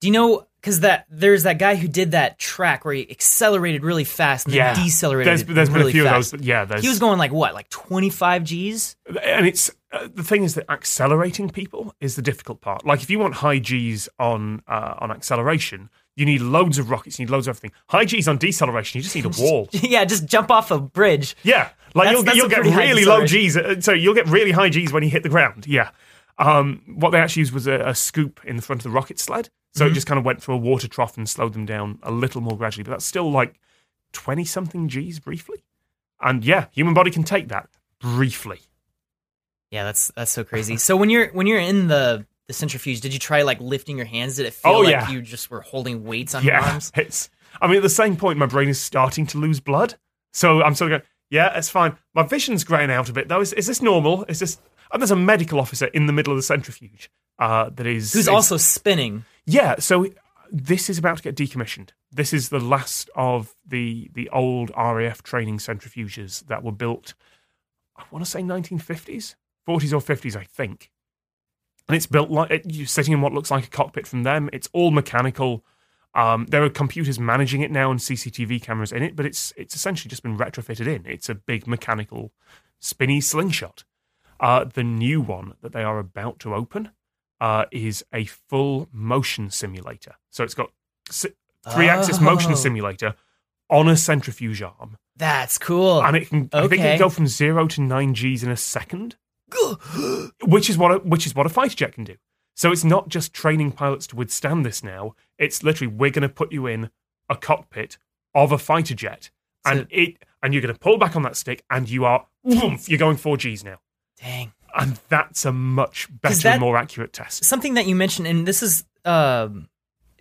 Do you know because that there's that guy who did that track where he accelerated really fast and Yeah. then decelerated There's, there's been really a few fast. of those. Yeah, there's. He was going like what, like 25 G's? and it's uh, the thing is that accelerating people is the difficult part. Like if you want high G's on uh, on acceleration, you need loads of rockets, you need loads of everything. High G's on deceleration, you just need a wall. yeah, just jump off a bridge. Yeah, like That's- you'll, that's you'll get really low. G's. uh, So you'll get really high G's when you hit the ground. Yeah. Um, what they actually used was a, a scoop in the front of the rocket sled, so Mm-hmm. it just kind of went through a water trough and slowed them down a little more gradually. But that's still like twenty something G's briefly. And yeah, human body can take that briefly. Yeah, that's that's so crazy. so when you're when you're in the the centrifuge, did you try like lifting your hands? Did it feel Oh, like yeah. you just were holding weights on your arms? it's. I mean, at the same point, my brain is starting to lose blood, so I'm sort of going, "Yeah, it's fine." My vision's graying out a bit, though. Is, is this normal? Is this? And there's a medical officer in the middle of the centrifuge uh, that is Who's is- also spinning? yeah. So this is about to get decommissioned. This is the last of the the old RAF training centrifuges that were built. I want to say 1950s, 40s or 50s, I think. And it's built like it, you're sitting in what looks like a cockpit from them. It's all mechanical. Um, there are computers managing it now and CCTV cameras in it, but it's it's essentially just been retrofitted in. It's a big mechanical spinny slingshot. Uh, the new one that they are about to open uh, is a full motion simulator. So it's got si- three-axis Oh. motion simulator on a centrifuge arm, That's cool. and it can I think it can go from zero to nine Gs in a second, which is what a, which is what a fighter jet can do. So it's not just training pilots to withstand this now. It's literally we're going to put you in a cockpit of a fighter jet, and So- it and you're going to pull back on that stick, and you are woof, you're going four Gs now, Dang. and that's a much better, that- and more accurate test. something that you mentioned, and this is, um,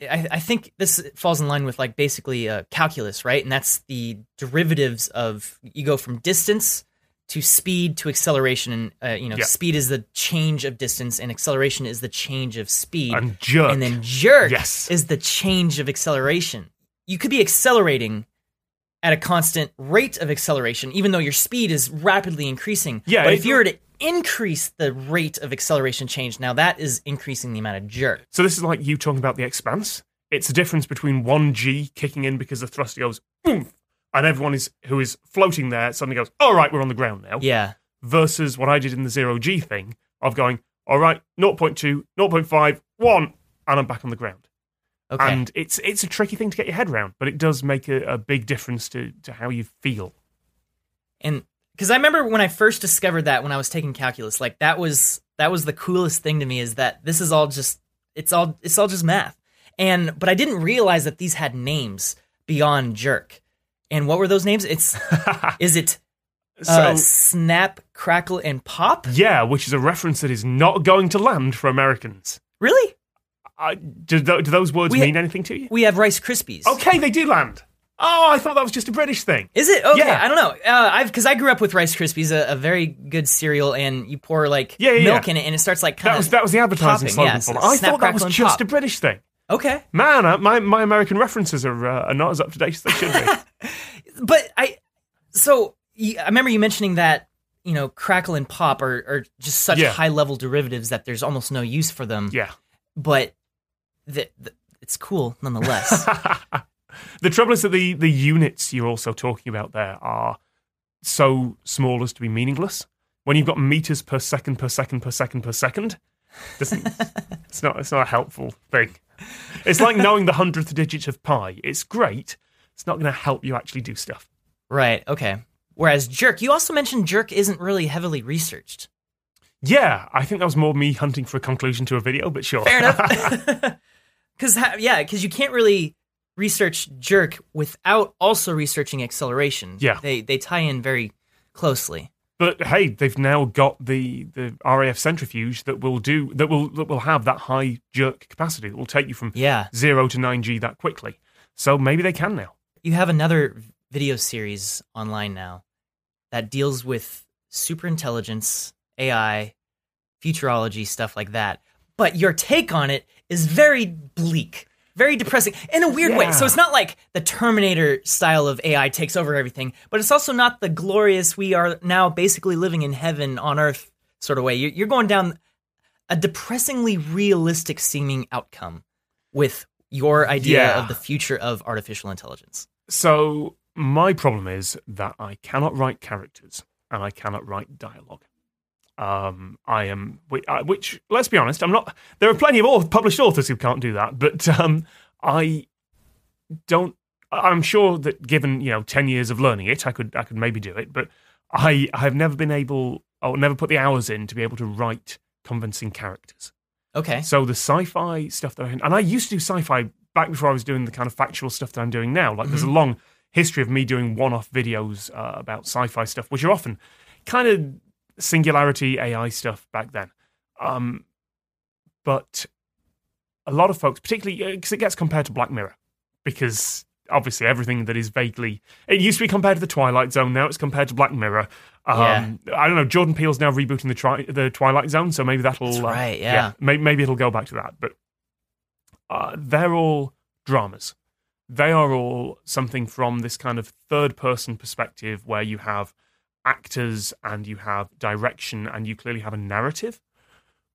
I, I think this falls in line with like basically uh, calculus, right? And that's the derivatives of you go from distance to speed to acceleration, and uh, you know, Yeah. speed is the change of distance, and acceleration is the change of speed, And jerk. and then jerk Yes. is the change of acceleration. You could be accelerating at a constant rate of acceleration, even though your speed is rapidly increasing. Yeah, but if you were to increase the rate of acceleration change, now that is increasing the amount of jerk. So this is like you talking about the expanse. It's the difference between one G kicking in because the thruster goes boom, and everyone is who is floating there suddenly goes, "All right, we're on the ground now." Yeah. Versus what I did in the zero G thing of going, "All right, 0.2, 0.5, 1, and I'm back on the ground." Okay. And it's it's a tricky thing to get your head around, but it does make a, a big difference to to how you feel. and because I remember when I first discovered that when I was taking calculus, like that was that was the coolest thing to me is that this is all just it's all it's all just math. And but I didn't realize that these had names beyond jerk. And what were those names? It's is it So uh, snap, crackle, and pop? yeah, which is a reference that is not going to land for Americans. Really? Uh, do, tho- do those words We- mean anything to you? We have Rice Krispies. Okay, they do land. Oh, I thought that was just a British thing. Is it okay? Yeah. I don't know. Uh, I've because I grew up with Rice Krispies, a, a very good cereal, and you pour like Yeah, yeah, milk in it, and it starts like kind That was that was the advertising popping, slogan yeah, so. I snap, thought that was just pop. a British thing. Okay. Man, uh, my my American references are uh, are not as up to date as they should be. But I, so I remember you mentioning that you know crackle and pop are, are just such Yeah. high level derivatives that there's almost no use for them. yeah. But the, the, it's cool nonetheless. the trouble is that the the units you're also talking about there are so small as to be meaningless. When you've got meters per second per second per second per second, it's not it's not a helpful thing. It's like knowing the hundredth digit of pi. It's great. It's not going to help you actually do stuff. right. Okay. Whereas jerk, you also mentioned jerk isn't really heavily researched. Yeah, I think that was more me hunting for a conclusion to a video, but sure. Fair enough. Because yeah, because you can't really research jerk without also researching acceleration. Yeah. they they tie in very closely. But hey, they've now got the the RAF centrifuge that will do that will that will have that high jerk capacity that will take you from Yeah, zero to nine G that quickly. So maybe they can now. you have another video series online now. that deals with superintelligence, AI, futurology, stuff like that. But your take on it is very bleak, very depressing in a weird way. So it's not like the Terminator style of AI takes over everything, but it's also not the glorious, we are now basically living in heaven on earth sort of way. You're, you're going down a depressingly realistic seeming outcome with your idea Yeah. of the future of artificial intelligence. So my problem is that I cannot write characters and I cannot write dialogue. Um, I am, uh, which let's be honest, I'm not. There are plenty of published authors who can't do that, but um, I don't. I'm sure that given you know ten years of learning it, I could I could maybe do it, but I I have never been able or never put the hours in to be able to write convincing characters. Okay. So the sci-fi stuff that I and I used to do sci-fi back before I was doing the kind of factual stuff that I'm doing now. Like there's a long history of me doing one-off videos uh, about sci-fi stuff, which are often kind of singularity AI stuff back then. Um, but a lot of folks, particularly because it gets compared to Black Mirror, because obviously everything that is vaguely it used to be compared to the Twilight Zone. Now it's compared to Black Mirror. Um, I don't know. Jordan Peele's now rebooting the tri- the Twilight Zone, so maybe that'll That's uh, right, yeah. may- maybe it'll go back to that. But uh, they're all dramas. They are all something from this kind of third person perspective where you have actors and you have direction and you clearly have a narrative.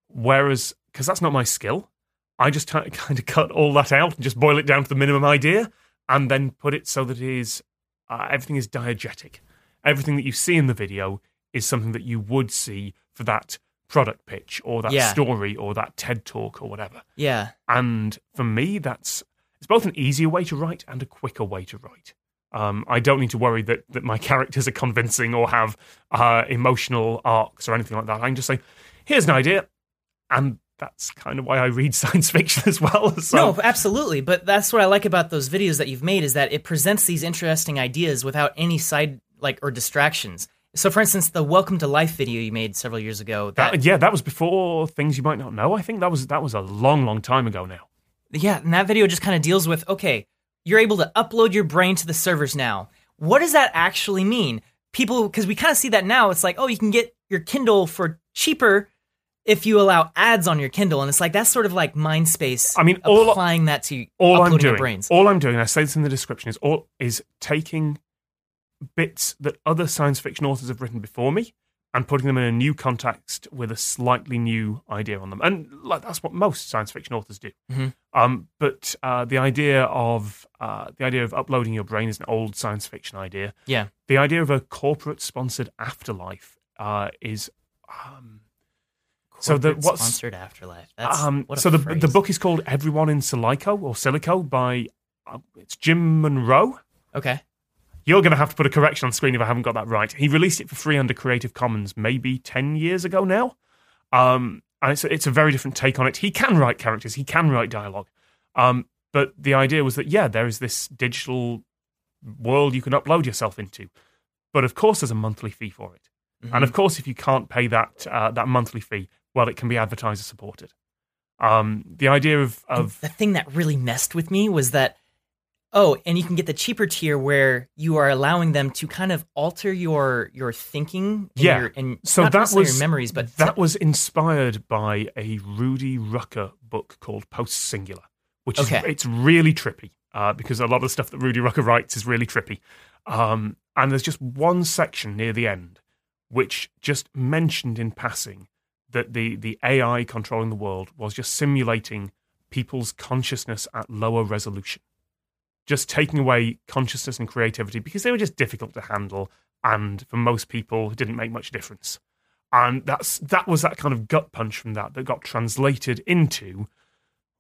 Whereas, because that's not my skill, I just kind of cut all that out and just boil it down to the minimum idea and then put it so that it is uh, everything is diegetic. Everything that you see in the video is something that you would see for that product pitch or that Yeah. story or that TED talk or whatever. Yeah. And for me, that's it's both an easier way to write and a quicker way to write. Um, I don't need to worry that, that my characters are convincing or have uh, emotional arcs or anything like that. I can just say, here's an idea. And that's kind of why I read science fiction as well. So, No, absolutely. But that's what I like about those videos that you've made is that it presents these interesting ideas without any side like or distractions. So, for instance, the "Welcome to Life" video you made several years ago. That, that, yeah, that was before things you might not know. I think that was that was a long, long time ago now. yeah, and that video just kind of deals with okay, you're able to upload your brain to the servers now. What does that actually mean? People, because we kind of see that now. It's like, oh, you can get your Kindle for cheaper if you allow ads on your Kindle, and it's like that's sort of like Mindspace. I mean, all- applying that to all uploading I'm doing, your brains. all I'm doing, I say this in the description, is all is taking bits that other science fiction authors have written before me and putting them in a new context with a slightly new idea on them. And like that's what most science fiction authors do. Mhm. Um, but uh, the idea of uh, the idea of uploading your brain is an old science fiction idea. yeah, The idea of a corporate sponsored afterlife uh, is. Um, So the- what's- sponsored afterlife? That's um, so the phrase. the book is called Everyone in Silico or Silico by uh, it's Jim Munroe. Okay, You're going to have to put a correction on screen if I haven't got that right. He released it for free under Creative Commons maybe ten years ago now. Um, and it's a, it's a very different take on it. He can write characters, he can write dialogue. Um, but the idea was that yeah, there is this digital world you can upload yourself into, but of course there's a monthly fee for it. Mm-hmm. And of course, if you can't pay that uh, that monthly fee, well, it can be advertiser supported. Um, the idea of of the thing that really messed with me was that oh and you can get the cheaper tier where you are allowing them to kind of alter your your thinking and Yeah. your, and so not that necessarily was your memories but that was inspired by a Rudy Rucker book called Post Singular, which Okay. is it's really trippy uh, because a lot of the stuff that Rudy Rucker writes is really trippy. Um, and there's just one section near the end which just mentioned in passing that the the AI controlling the world was just simulating people's consciousness at lower resolution, just taking away consciousness and creativity because they were just difficult to handle, and for most people, it didn't make much difference. And that's that was that kind of gut punch from that that got translated into.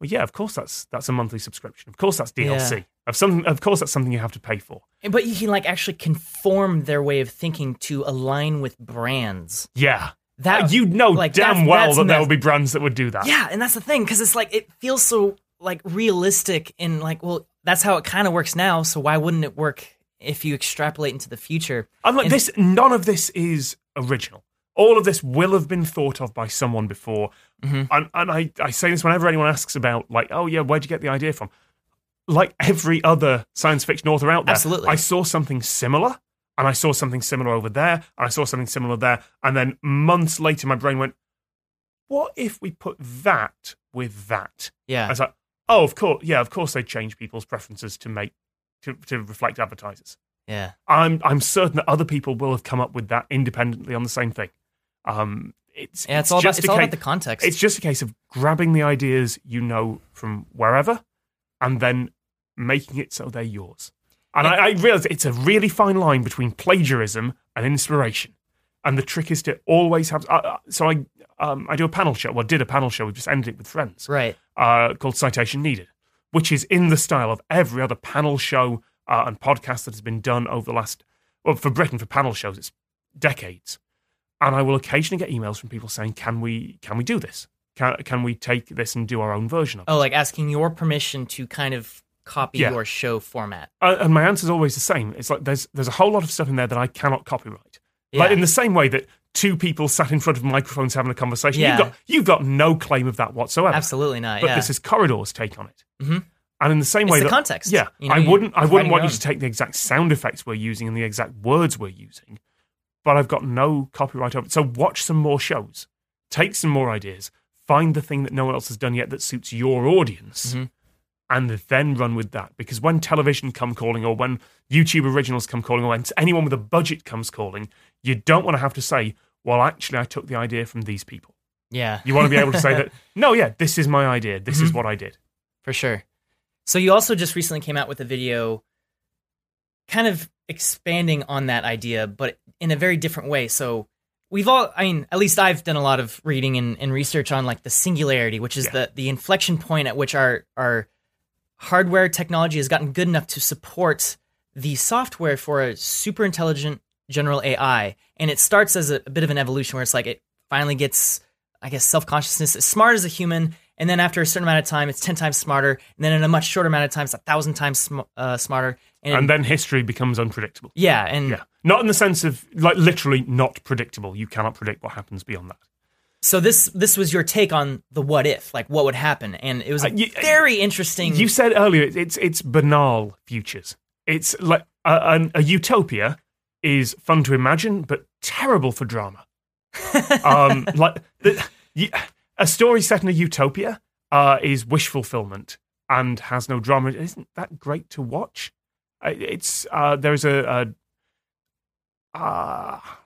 Well, yeah, of course that's that's a monthly subscription. Of course that's DLC. Yeah. Of some, of course that's something you have to pay for. but you can like actually conform their way of thinking to align with brands Yeah, that you know like, damn that's- well that's that there will be brands that would do that. yeah and that's the thing because it's like it feels so like realistic and like well that's how it kind of works now so why wouldn't it work if you extrapolate into the future I'm like And- this. None of this is original. All of this will have been thought of by someone before. Mhm. And, and I, I say this whenever anyone asks about, like, oh yeah, where'd you get the idea from? Like every other science fiction author out there, Absolutely. I saw something similar, and I saw something similar over there, and I saw something similar there, and then months later, my brain went, "What if we put that with that?" I Yeah. was like, "Oh, of course, yeah, of course they change people's preferences to make to, to reflect advertisers." Yeah. I'm I'm certain that other people will have come up with that independently on the same thing. Um, it's Yeah, it's, all about just it's a all case, about the context. it's just a case of grabbing the ideas you know from wherever and then making it so they're yours. And I, I realize it's a really fine line between plagiarism and inspiration. And the trick is to always have. Uh, uh, so I um, I do a panel show. Well, did a panel show. We just ended it with friends right. uh, called Citation Needed, which is in the style of every other panel show uh, and podcast that has been done over the last, well, for Britain, for panel shows, it's decades. And I will occasionally get emails from people saying, "Can we, can we do this? Can, can we take this and do our own version of it?" Oh, like asking your permission to kind of copy Yeah. your show format. Uh, and my answer is always the same. It's like there's there's a whole lot of stuff in there that I cannot copyright. Like in the same way that two people sat in front of microphones having a conversation, Yeah. you've got you've got no claim of that whatsoever. Absolutely not. But yeah. this is Corridor's take on it. Mhm. And in the same It's way the that context. Yeah, You know, I wouldn't. I wouldn't want you to take the exact sound effects we're using and the exact words we're using, but I've got no copyright over it. So watch some more shows, take some more ideas, find the thing that no one else has done yet that suits your audience, Mhm. and then run with that. Because when television come calling, or when YouTube originals come calling, or when anyone with a budget comes calling, you don't want to have to say, "Well, actually, I took the idea from these people." yeah. You want to be able to say that, "No, yeah, this is my idea. This is Mhm. what I did." for sure. So you also just recently came out with a video kind of expanding on that idea, but in a very different way. So we've all I mean, at least I've done a lot of reading and, and research on like the singularity, which is Yeah. the the inflection point at which our our hardware technology has gotten good enough to support the software for a super intelligent general AI. And it starts as a, a bit of an evolution where it's like it finally gets, I guess, self consciousness, as smart as a human. And then after a certain amount of time, it's 10 times smarter. And then in a much shorter amount of time, it's a thousand times sm- uh, smarter. And, And then history becomes unpredictable. yeah. And Yeah. Not in the sense of like literally not predictable. You cannot predict what happens beyond that. so this this was your take on the what if, like what would happen. And it was a Uh, you- very interesting. You said earlier it's it's banal futures. It's like a, a, a utopia is fun to imagine, but terrible for drama. um, like the, a story set in a utopia uh, is wish fulfillment and has no drama. Isn't that great to watch? It's uh, there's a, a uh, I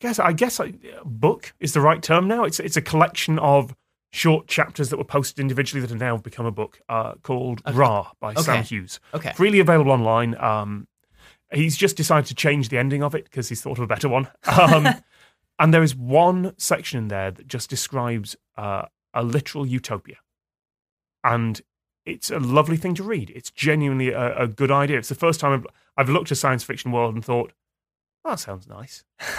guess I guess a book is the right term now. It's it's a collection of short chapters that were posted individually that have now become a book uh, called Ra by Sam Hughes. okay. Freely available online. Um, he's just decided to change the ending of it because he's thought of a better one. Um, and there is one section in there that just describes uh, a literal utopia. And it's a lovely thing to read. It's genuinely a, a good idea. It's the first time I've, I've looked at science fiction world and thought, "Oh, that sounds nice.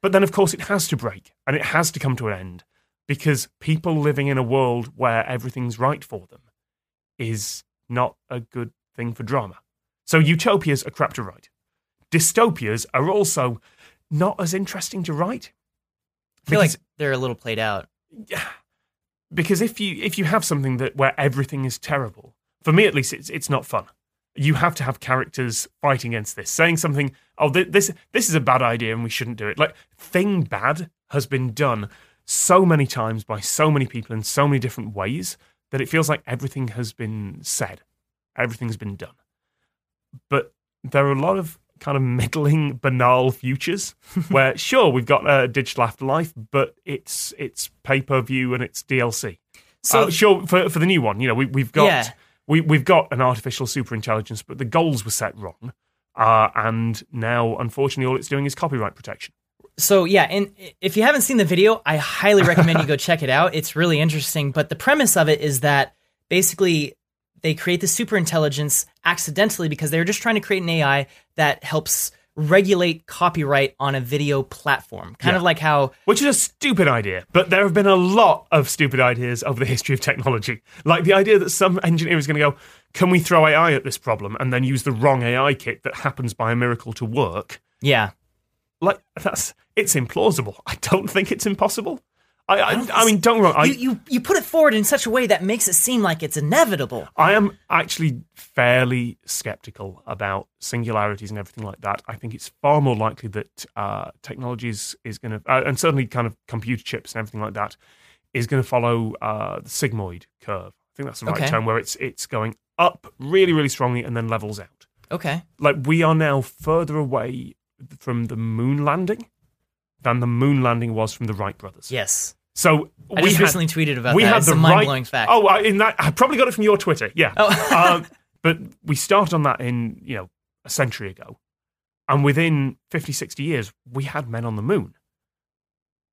but then, of course, it has to break and it has to come to an end because people living in a world where everything's right for them is not a good thing for drama. So utopias are crap to write. Dystopias are also not as interesting to write. I feel Because- like they're a little played out. Yeah, because if you if you have something that where everything is terrible, for me at least, it's it's not fun. You have to have characters fighting against this, saying something. Oh, thi- this this is a bad idea and we shouldn't do it. Like thing bad has been done so many times by so many people in so many different ways that it feels like everything has been said, everything's been done. But there are a lot of kind of middling, banal futures where sure we've got a digital afterlife, but it's it's pay per view and it's DLC. So So sure for for the new one, you know we we've got Yeah. we we've got an artificial super intelligence, but the goals were set wrong, uh, and now unfortunately all it's doing is copyright protection. So yeah, and if you haven't seen the video, I highly recommend you go check it out. It's really interesting. But the premise of it is that basically they create the super intelligence accidentally because they're just trying to create an AI that helps regulate copyright on a video platform. Kind Yeah. of like how Which is a stupid idea, but there have been a lot of stupid ideas over the history of technology. Like the idea that some engineer is going to go, can we throw AI at this problem and then use the wrong AI kit that happens by a miracle to work? yeah, Like that's it's implausible. I don't think it's impossible. I, I, I mean, don't wrong. I, you, you you put it forward in such a way that makes it seem like it's inevitable. I am actually fairly skeptical about singularities and everything like that. I think it's far more likely that uh, technology is, is going to, uh, and certainly kind of computer chips and everything like that, is going to follow uh, the sigmoid curve. I think that's the right Okay. term, where it's it's going up really, really strongly and then levels out. Okay. Like we are now further away from the moon landing than the moon landing was from the Wright brothers. Yes. So I we just had- recently tweeted about we that. had it's the a mind blowing fact. Oh, I- in that I probably got it from your Twitter. Yeah. Oh. um, but we started on that in you know a century ago, and within 50, 60 years, we had men on the moon.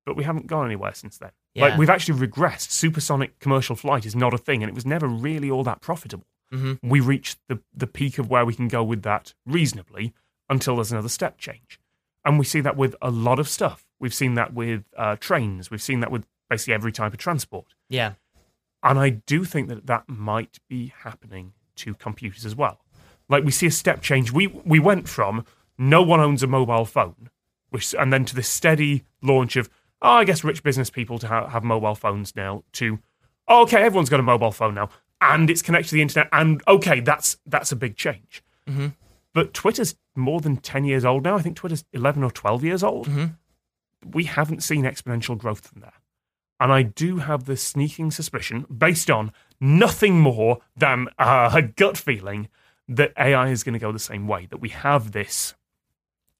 But we haven't gone anywhere since then. Yeah. Like we've actually regressed. Supersonic commercial flight is not a thing, and it was never really all that profitable. Mhm. We reached the the peak of where we can go with that reasonably until there's another step change, and we see that with a lot of stuff. We've seen that with uh, trains. We've seen that with basically every type of transport. yeah. And I do think that that might be happening to computers as well. Like we see a step change. We we went from no one owns a mobile phone, which and then to this steady launch of oh, I guess rich business people to ha- have mobile phones now. To oh, okay, everyone's got a mobile phone now, and it's connected to the internet. And okay, that's that's a big change. Mhm. But Twitter's more than ten years old now. I think Twitter's eleven or twelve years old. We haven't seen exponential growth from there. And I do have this sneaking suspicion, based on nothing more than uh, a gut feeling, that AI is going to go the same way. That we have this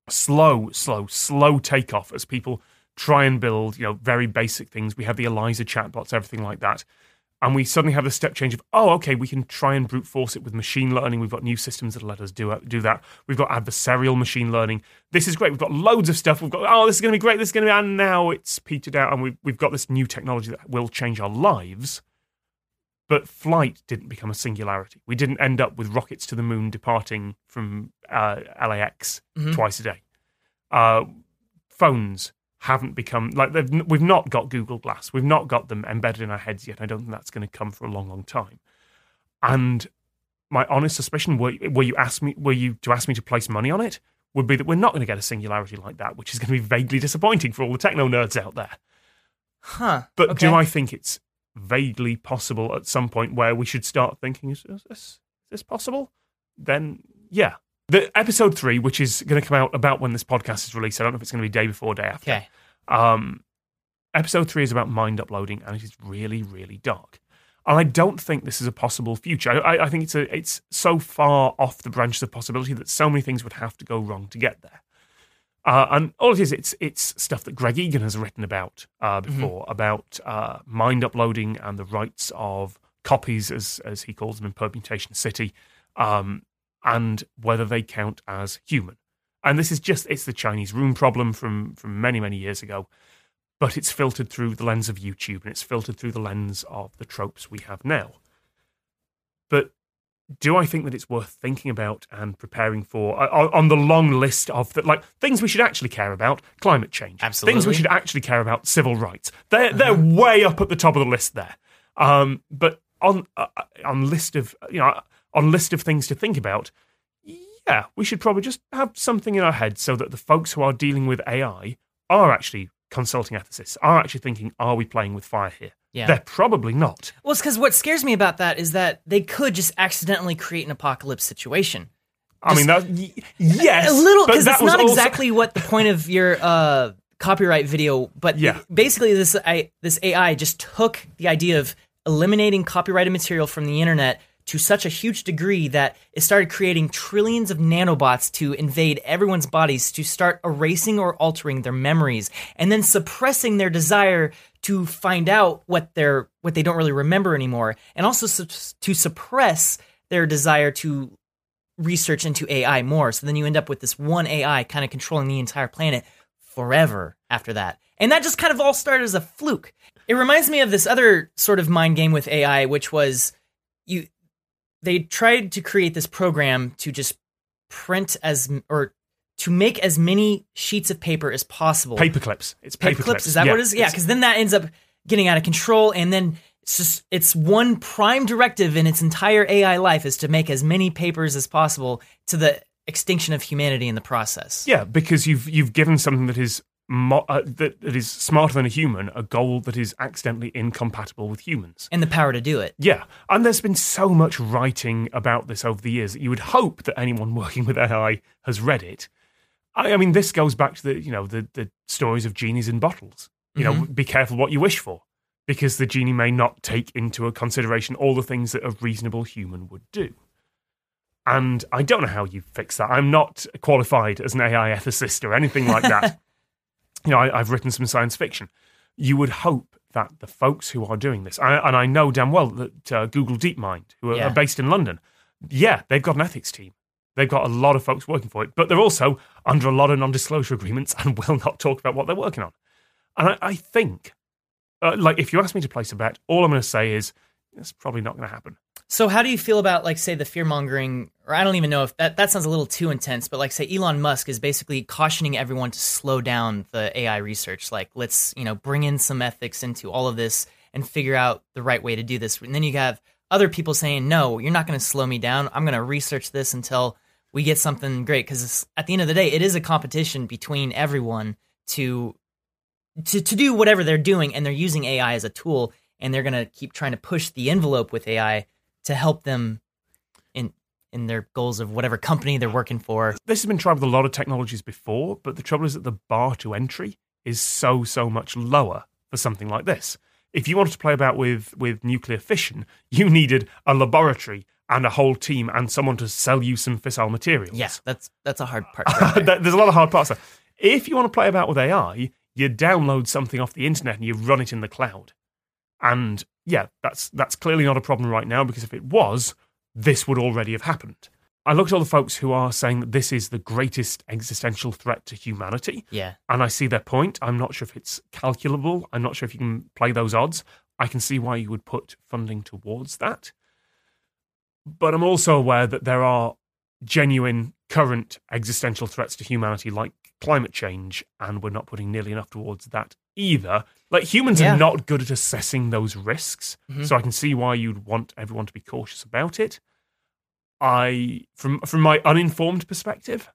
slow, slow, slow takeoff as people try and build, you know, very basic things. We have the Eliza chatbots, everything like that. And we suddenly have the step change of, oh, okay, we can try and brute force it with machine learning. We've got new systems that let us do do that. We've got adversarial machine learning. This is great. We've got loads of stuff. We've got, oh, this is going to be great. This is going to be, and now it's petered out, and we've we've got this new technology that will change our lives. But flight didn't become a singularity. We didn't end up with rockets to the moon departing from uh, LAX Mhm. twice a day. Uh, phones haven't become like they've, we've not got Google Glass. We've not got them embedded in our heads yet. I don't think that's going to come for a long, long time. And my honest suspicion, were, were you ask me, were you to ask me to place money on it, would be that we're not going to get a singularity like that, which is going to be vaguely disappointing for all the techno nerds out there. Huh. But okay. do I think it's vaguely possible at some point where we should start thinking, is, is this is this possible? Then yeah. The episode three, which is going to come out about when this podcast is released, I don't know if it's going to be day before, day after. Okay. Um, episode three is about mind uploading, and it is really, really dark. And I don't think this is a possible future. I, I think it's a, it's so far off the branches of possibility that so many things would have to go wrong to get there. Uh, and all it is, it's it's stuff that Greg Egan has written about uh, before about uh, mind uploading and the rights of copies, as as he calls them in Permutation City, um, and whether they count as human. And this is just it's the Chinese room problem from from many many years ago, but it's filtered through the lens of YouTube and it's filtered through the lens of the tropes we have now. But do I think that it's worth thinking about and preparing for uh, on the long list of the, like things we should actually care about? Climate change, things we should actually care about. Civil rights. They're they're way up at the top of the list there. Um, but on uh, on list of you know on list of things to think about, yeah, we should probably just have something in our head so that the folks who are dealing with AI are actually consulting ethicists, are actually thinking, are we playing with fire here? Yeah. They're probably not. Well, it's because what scares me about that is that they could just accidentally create an apocalypse situation. I mean, that, y- yes, a little because that it's not also- exactly what the point of your uh, copyright video. But Yeah. basically, this I, this AI just took the idea of eliminating copyrighted material from the internet to such a huge degree that it started creating trillions of nanobots to invade everyone's bodies to start erasing or altering their memories and then suppressing their desire to find out what they're what they don't really remember anymore and also su- to suppress their desire to research into AI more. So then you end up with this one AI kind of controlling the entire planet forever after that. And that just kind of all started as a fluke. It reminds me of this other sort of mind game with AI, which was they tried to create this program to just print as or to make as many sheets of paper as possible paper clips. It's paper, paper clips. Is that Yeah, what it is? Yeah, because then that ends up getting out of control, and then it's just it's one prime directive in its entire AI life is to make as many papers as possible to the extinction of humanity in the process. Yeah, because you've you've given something that is mo- uh, that, that is smarter than a human a goal that is accidentally incompatible with humans. And the power to do it. Yeah, and there's been so much writing about this over the years that you would hope that anyone working with AI has read it. I, I mean, this goes back to the you know the the stories of genies in bottles. You know, be careful what you wish for, because the genie may not take into consideration all the things that a reasonable human would do. And I don't know how you fix that. I'm not qualified as an AI ethicist or anything like that. you know, I, I've written some science fiction. You would hope that the folks who are doing this, I, and I know damn well that uh, Google DeepMind, who are, Yeah. are based in London, yeah, they've got an ethics team. They've got a lot of folks working for it, but they're also under a lot of non-disclosure agreements and will not talk about what they're working on. And I, I think, uh, like, if you ask me to place a bet, all I'm going to say is it's probably not going to happen. So how do you feel about like say the fear mongering or I don't even know if that that sounds a little too intense, but like say Elon Musk is basically cautioning everyone to slow down the AI research. Like let's, you know, bring in some ethics into all of this and figure out the right way to do this. And then you have other people saying, "No, you're not going to slow me down. I'm going to research this until we get something great because at the end of the day, it is a competition between everyone to to to do whatever they're doing and they're using AI as a tool and they're going to keep trying to push the envelope with AI to help them in in their goals of whatever company they're working for. This has been tried with a lot of technologies before, but the trouble is that the bar to entry is so so much lower for something like this. If you wanted to play about with with nuclear fission, you needed a laboratory and a whole team and someone to sell you some fissile materials. Yeah, that's that's a hard part. right there. There- There's a lot of hard parts there. If you want to play about with AI, you download something off the internet and you run it in the cloud. And yeah, that's that's clearly not a problem right now because if it was, this would already have happened. I look at all the folks who are saying that this is the greatest existential threat to humanity, yeah, and I see their point. I'm not sure if it's calculable. I'm not sure if you can play those odds. I can see why you would put funding towards that. But I'm also aware that there are genuine current existential threats to humanity like climate change, and we're not putting nearly enough towards that either. Like humans Yeah. are not good at assessing those risks, Mhm. so I can see why you'd want everyone to be cautious about it. I, from from my uninformed perspective,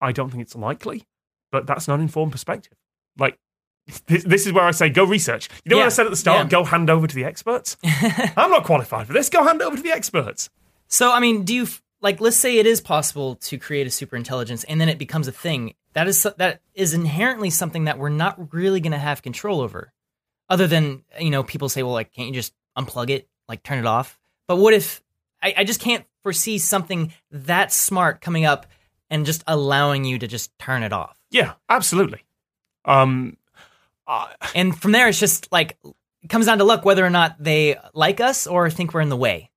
I don't think it's likely, but that's an uninformed perspective. Like this, this is where I say go research. You know what I said at the start? Yeah. Go hand over to the experts. I'm not qualified for this. Go hand over to the experts. So, I mean, do you like? Let's say it is possible to create a super intelligence, and then it becomes a thing. That is that is inherently something that we're not really going to have control over, other than you know people say, well, like, can't you just unplug it, like turn it off? But what if I, I just can't foresee something that smart coming up and just allowing you to just turn it off? Yeah, absolutely. Um, uh, And from there, it's just like it comes down to luck whether or not they like us or think we're in the way.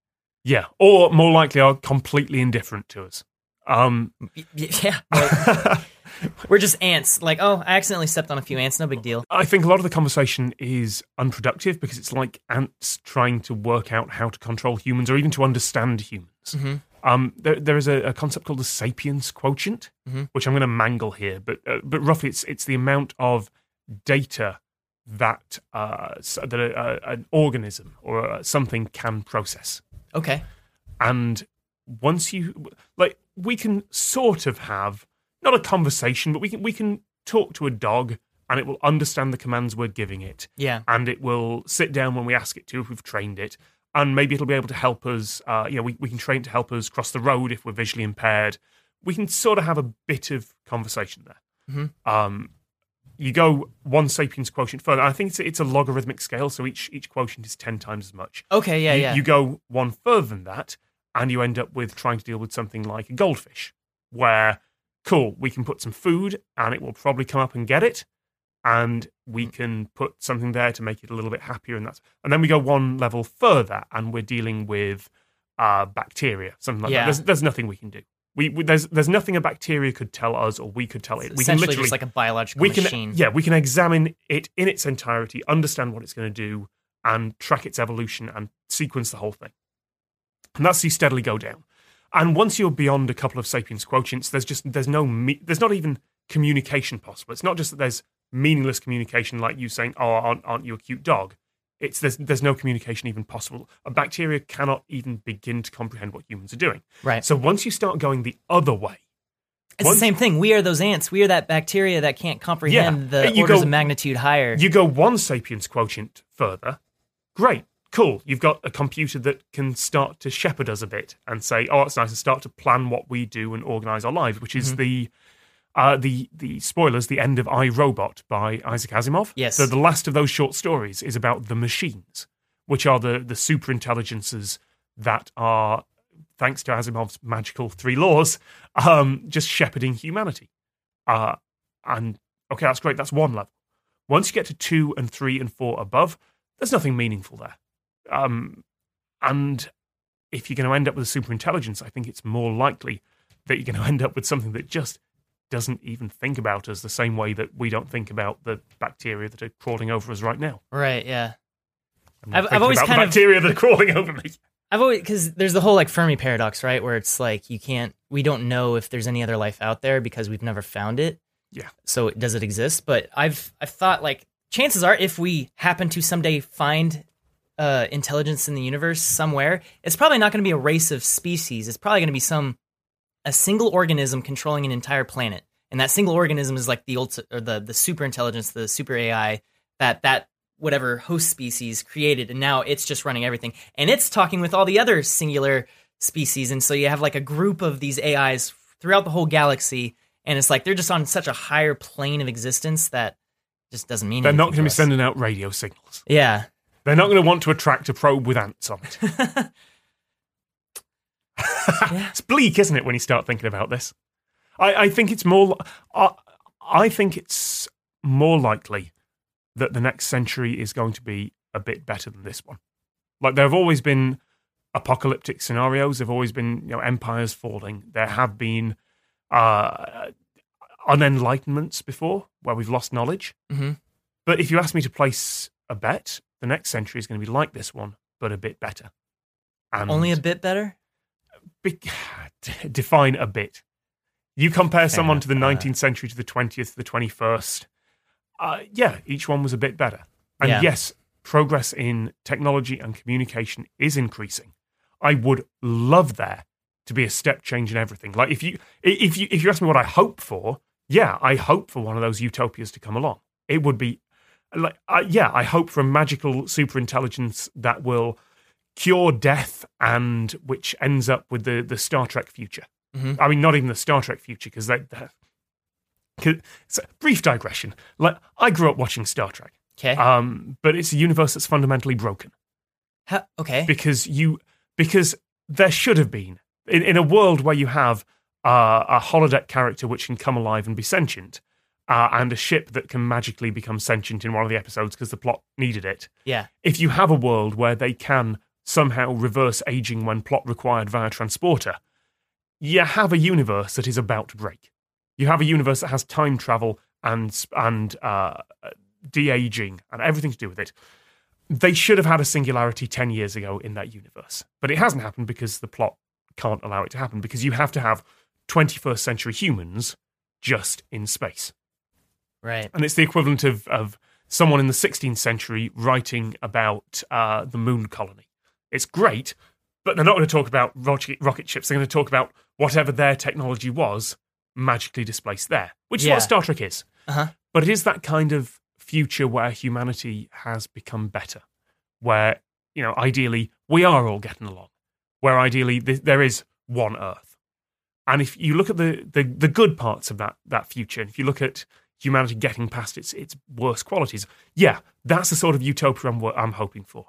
yeah, or more likely are completely indifferent to us. Um, Yeah, like, we're just ants. Like, oh, I accidentally stepped on a few ants. No big deal. I think a lot of the conversation is unproductive because it's like ants trying to work out how to control humans or even to understand humans. Mhm. Um, there, there is a, a concept called the sapiens quotient, Mhm. which I'm going to mangle here, but uh, but roughly it's it's the amount of data that uh, that a, a, an organism or uh something can process. Okay. and once you like we can sort of have not a conversation but we can we can talk to a dog and it will understand the commands we're giving it Yeah. and it will sit down when we ask it to if we've trained it and maybe it'll be able to help us uh, you know we, we can train it to help us cross the road if we're visually impaired we can sort of have a bit of conversation there Mhm. um, you go one sapiens quotient further i think it's, a- it's a logarithmic scale so each each quotient is 10 times as much Okay. Yeah. you, yeah. you go one further than that, and you end up with trying to deal with something like a goldfish, where, cool, we can put some food and it will probably come up and get it, and we can put something there to make it a little bit happier, and that's, and then we go one level further, and we're dealing with uh, bacteria, something like Yeah. that. There's, there's nothing we can do. We, we there's there's nothing a bacteria could tell us or we could tell it. We can essentially literally just like a biological we can machine. yeah we can examine it in its entirety understand what it's going to do and track its evolution and sequence the whole thing and that's you steadily go down and once you're beyond a couple of sapiens quotients there's just there's no me- there's not even communication possible it's not just that there's meaningless communication like you saying oh aren't, aren't you a cute dog it's there's, there's no communication even possible a bacteria cannot even begin to comprehend what humans are doing Right. so once you start going the other way It's Once- the same thing. We are those ants. We are that bacteria that can't comprehend Yeah. the You orders go- of magnitude higher. You go one sapiens quotient further, great, cool. You've got a computer that can start to shepherd us a bit and say, "Oh, it's nice," and start to plan what we do and organize our lives, which Mm-hmm. is the. Uh, the the spoilers, the end of I Robot by Isaac Asimov. Yes. So the last of those short stories is about the machines, which are the the super intelligences that are, thanks to Asimov's magical three laws, um, just shepherding humanity. Uh, and okay, that's great. That's one level. Once you get to two and three and four above, there's nothing meaningful there. Um, and if you're going to end up with a superintelligence, I think it's more likely that you're going to end up with something that just doesn't even think about us the same way that we don't think about the bacteria that are crawling over us right now. right? Yeah. I've- I've always about kind the of- bacteria that are crawling over me. I've always because there's the whole like Fermi paradox, right? Where it's like you can't, we don't know if there's any other life out there because we've never found it. Yeah. So does it exist? But I've I've thought like chances are if we happen to someday find uh, intelligence in the universe somewhere, it's probably not going to be a race of species. It's probably going to be some a single organism controlling an entire planet, and that single organism is like the ulti- or the the super intelligence, the super AI that that whatever host species created, and now it's just running everything, and it's talking with all the other singular species, and so you have like a group of these AIs throughout the whole galaxy, and it's like they're just on such a higher plane of existence that just doesn't mean They're not going to be sending out radio signals. Yeah, They're not going to want to attract a probe with ants on it. It's bleak, isn't it, when you start thinking about this? I, I think it's more. I, I think it's more likely that the next century is going to be a bit better than this one. Like there have always been apocalyptic scenarios. There've always been you know empires falling. There have been uh, unenlightenments before where we've lost knowledge. hmm But if you ask me to place a bet, the next century is going to be like this one, but a bit better. And only a bit better. be- define a bit. You compare someone to the enough, uh, 19th century to the 20th, the 21st. Uh, yeah, each one was a bit better. And Yeah. yes, progress in technology and communication is increasing. I would love there to be a step change in everything. Like if you if you if you ask me what I hope for, yeah, I hope for one of those utopias to come along. It would be like uh, yeah, I hope for a magical super intelligence that will cure death and which ends up with the the Star Trek future. Mhm. I mean, not even the Star Trek future because that. that so, brief digression. Like I grew up watching Star Trek, Okay. um, but it's a universe that's fundamentally broken Ha- okay. because you because there should have been in, in a world where you have uh, a holodeck character which can come alive and be sentient. Uh, and a ship that can magically become sentient in one of the episodes because the plot needed it yeah. if you have a world where they can somehow reverse aging when plot required via transporter, you have a universe that is about to break. You have a universe that has time travel and and uh, de aging and everything to do with it. They should have had a singularity ten years ago in that universe, but it hasn't happened because the plot can't allow it to happen. Because you have to have 21st century humans just in space Right. and it's the equivalent of of someone in the 16th century writing about uh, the moon colony. It's great, but they're not going to talk about rocket, rocket ships. They're going to talk about whatever their technology was magically displaced there, which is Yeah. what Star Trek is. Uh-huh. But it is that kind of future where humanity has become better, where you know ideally we are all getting along, where ideally th- there is one Earth. And if you look at the, the the good parts of that that future, if you look at humanity getting past its its worst qualities, yeah, that's the sort of utopia I'm, I'm hoping for.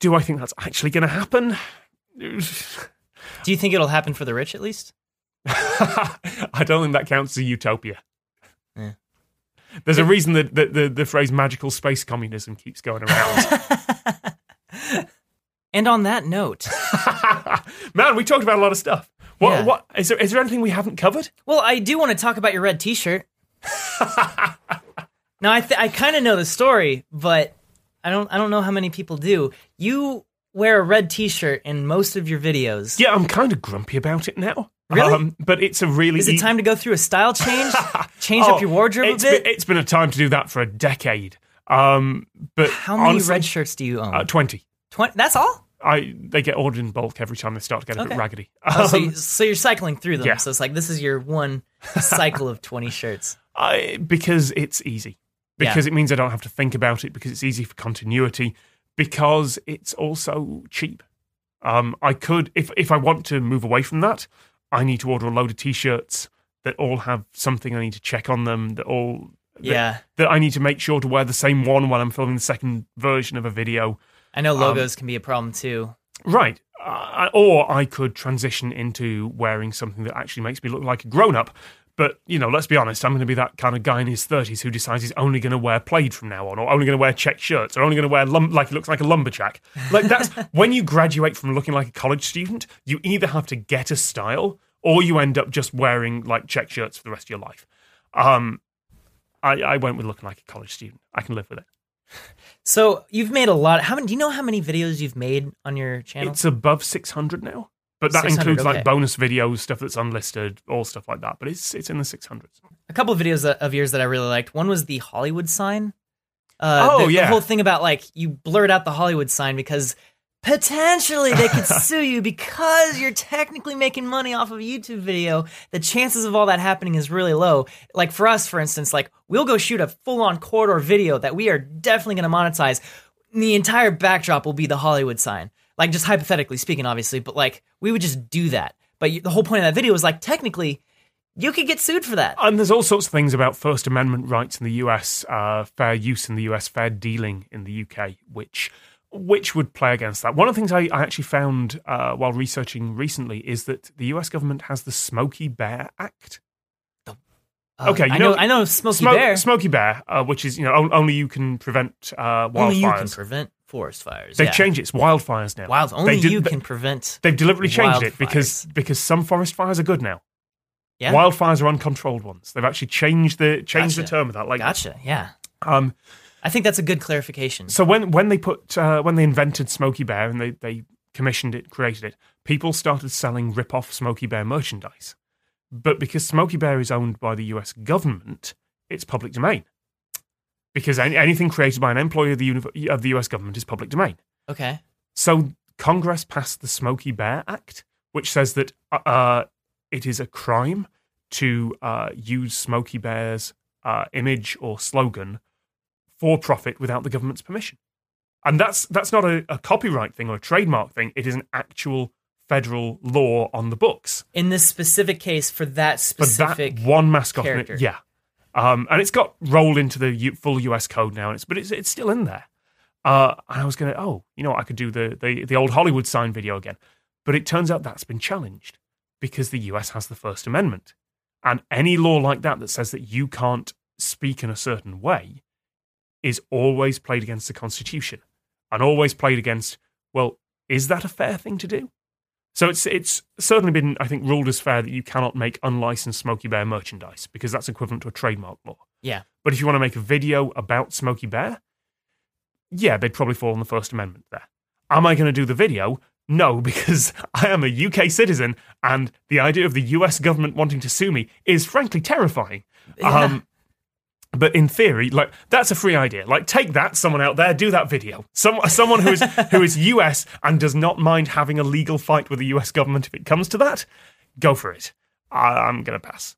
Do I think that's actually going to happen? Do you think it'll happen for the rich at least? I don't think that counts as a utopia. Yeah. There's a reason that the, the, the phrase magical space communism keeps going around. And on that note, Man, we talked about a lot of stuff. What, Yeah. what is there? Is there anything we haven't covered? well, I do want to talk about your red T-shirt. now, I th- I kind of know the story, but I don't I don't know how many people do. You wear a red T-shirt in most of your videos. Yeah, I'm kind of grumpy about it now. Really? Um, but it's a really. Is it time to go through a style change? Change Oh, up your wardrobe a bit? Been, it's been a time to do that for a decade. Um, but how many honestly, red shirts do you own? Uh, Twenty. Twenty. That's all. I they get ordered in bulk every time they start to get a bit Okay. raggedy. Oh, so, Um, you, so you're cycling through them. yeah. So it's like this is your one cycle of 20 shirts. I, because it's easy. Yeah. Because it means I don't have to think about it. Because it's easy for continuity. Because it's also cheap. Um, I could, if if I want to move away from that, I need to order a load of t-shirts that all have something I need to check on them. That all that, Yeah. that I need to make sure to wear the same one while I'm filming the second version of a video. I know Um, logos can be a problem too. Right. Uh, or I could transition into wearing something that actually makes me look like a grown up. But, you know, let's be honest, I'm going to be that kind of guy in his 30s who decides he's only going to wear plaid from now on, or only going to wear check shirts, or only going to wear lum- like he looks like a lumberjack. Like, that's when you graduate from looking like a college student, you either have to get a style or you end up just wearing like check shirts for the rest of your life. Um, I, I went with looking like a college student. I can live with it. So you've made a lot. How many? Do you know how many videos you've made on your channel? It's above 600 now. But that includes okay. like bonus videos, stuff that's unlisted, all stuff like that. But it's it's in the 600s. a couple of videos of yours that I really liked. One was the Hollywood sign. Uh, Oh, the, the whole thing about like you blurred out the Hollywood sign because potentially they could sue you because you're technically making money off of a YouTube video. The chances of all that happening is really low. Like for us, for instance, like we'll go shoot a full on corridor video that we are definitely going to monetize. The entire backdrop will be the Hollywood sign. Like just hypothetically speaking, obviously, but like we would just do that. But you, the whole point of that video was like technically you could get sued for that. And there's all sorts of things about First Amendment rights in the US, uh, fair use in the US, fair dealing in the UK, which which would play against that. One of the things I, I actually found uh, while researching recently is that the US government has the Smokey Bear Act. Uh, Okay, you I know- know, I know, Smokey Smo- Bear. Smokey Bear, uh, which is you know only you can prevent uh, only you can prevent forest fires. They've yeah. changed it. It's wildfires now. Wild. Only They did- you they- can prevent. They've deliberately changed it because because some forest fires are good now. Yeah. Wildfires are uncontrolled ones. They've actually changed the changed the term of that. Like, Gotcha. Yeah. um, I think that's a good clarification. so when when they put uh, when they invented Smokey Bear and they they commissioned it, created it, people started selling rip off Smokey Bear merchandise. But because Smokey Bear is owned by the U.S. government, it's public domain. Because any, anything created by an employee of the of the U.S. government is public domain. Okay. So Congress passed the Smokey Bear Act, which says that uh, it is a crime to uh, use Smokey Bear's uh, image or slogan for profit without the government's permission. And that's that's not a, a copyright thing or a trademark thing. It is an actual federal law on the books In this specific case, for that for specific. that one mascot. character. Yeah, um, and it's got rolled into the U- full US code now, it's but it's it's still in there. Uh, and I was gonna, oh, you know, what, I could do the, the the old Hollywood sign video again, but it turns out that's been challenged because the US has the First Amendment, and any law like that that says that you can't speak in a certain way is always played against the Constitution, and always played against. Well, is that a fair thing to do? So it's it's certainly been, I think, ruled as fair that you cannot make unlicensed Smokey Bear merchandise because that's equivalent to a trademark law. yeah. But if you want to make a video about Smokey Bear, yeah, they'd probably fall on the First Amendment there. Am I going to do the video? No, because I am a UK citizen, and the idea of the US government wanting to sue me is frankly terrifying. Um, but in theory, like that's a free idea. Like take that, someone out there, do that video. Some someone who is who is US and does not mind having a legal fight with the US government if it comes to that, go for it. I, I'm gonna pass.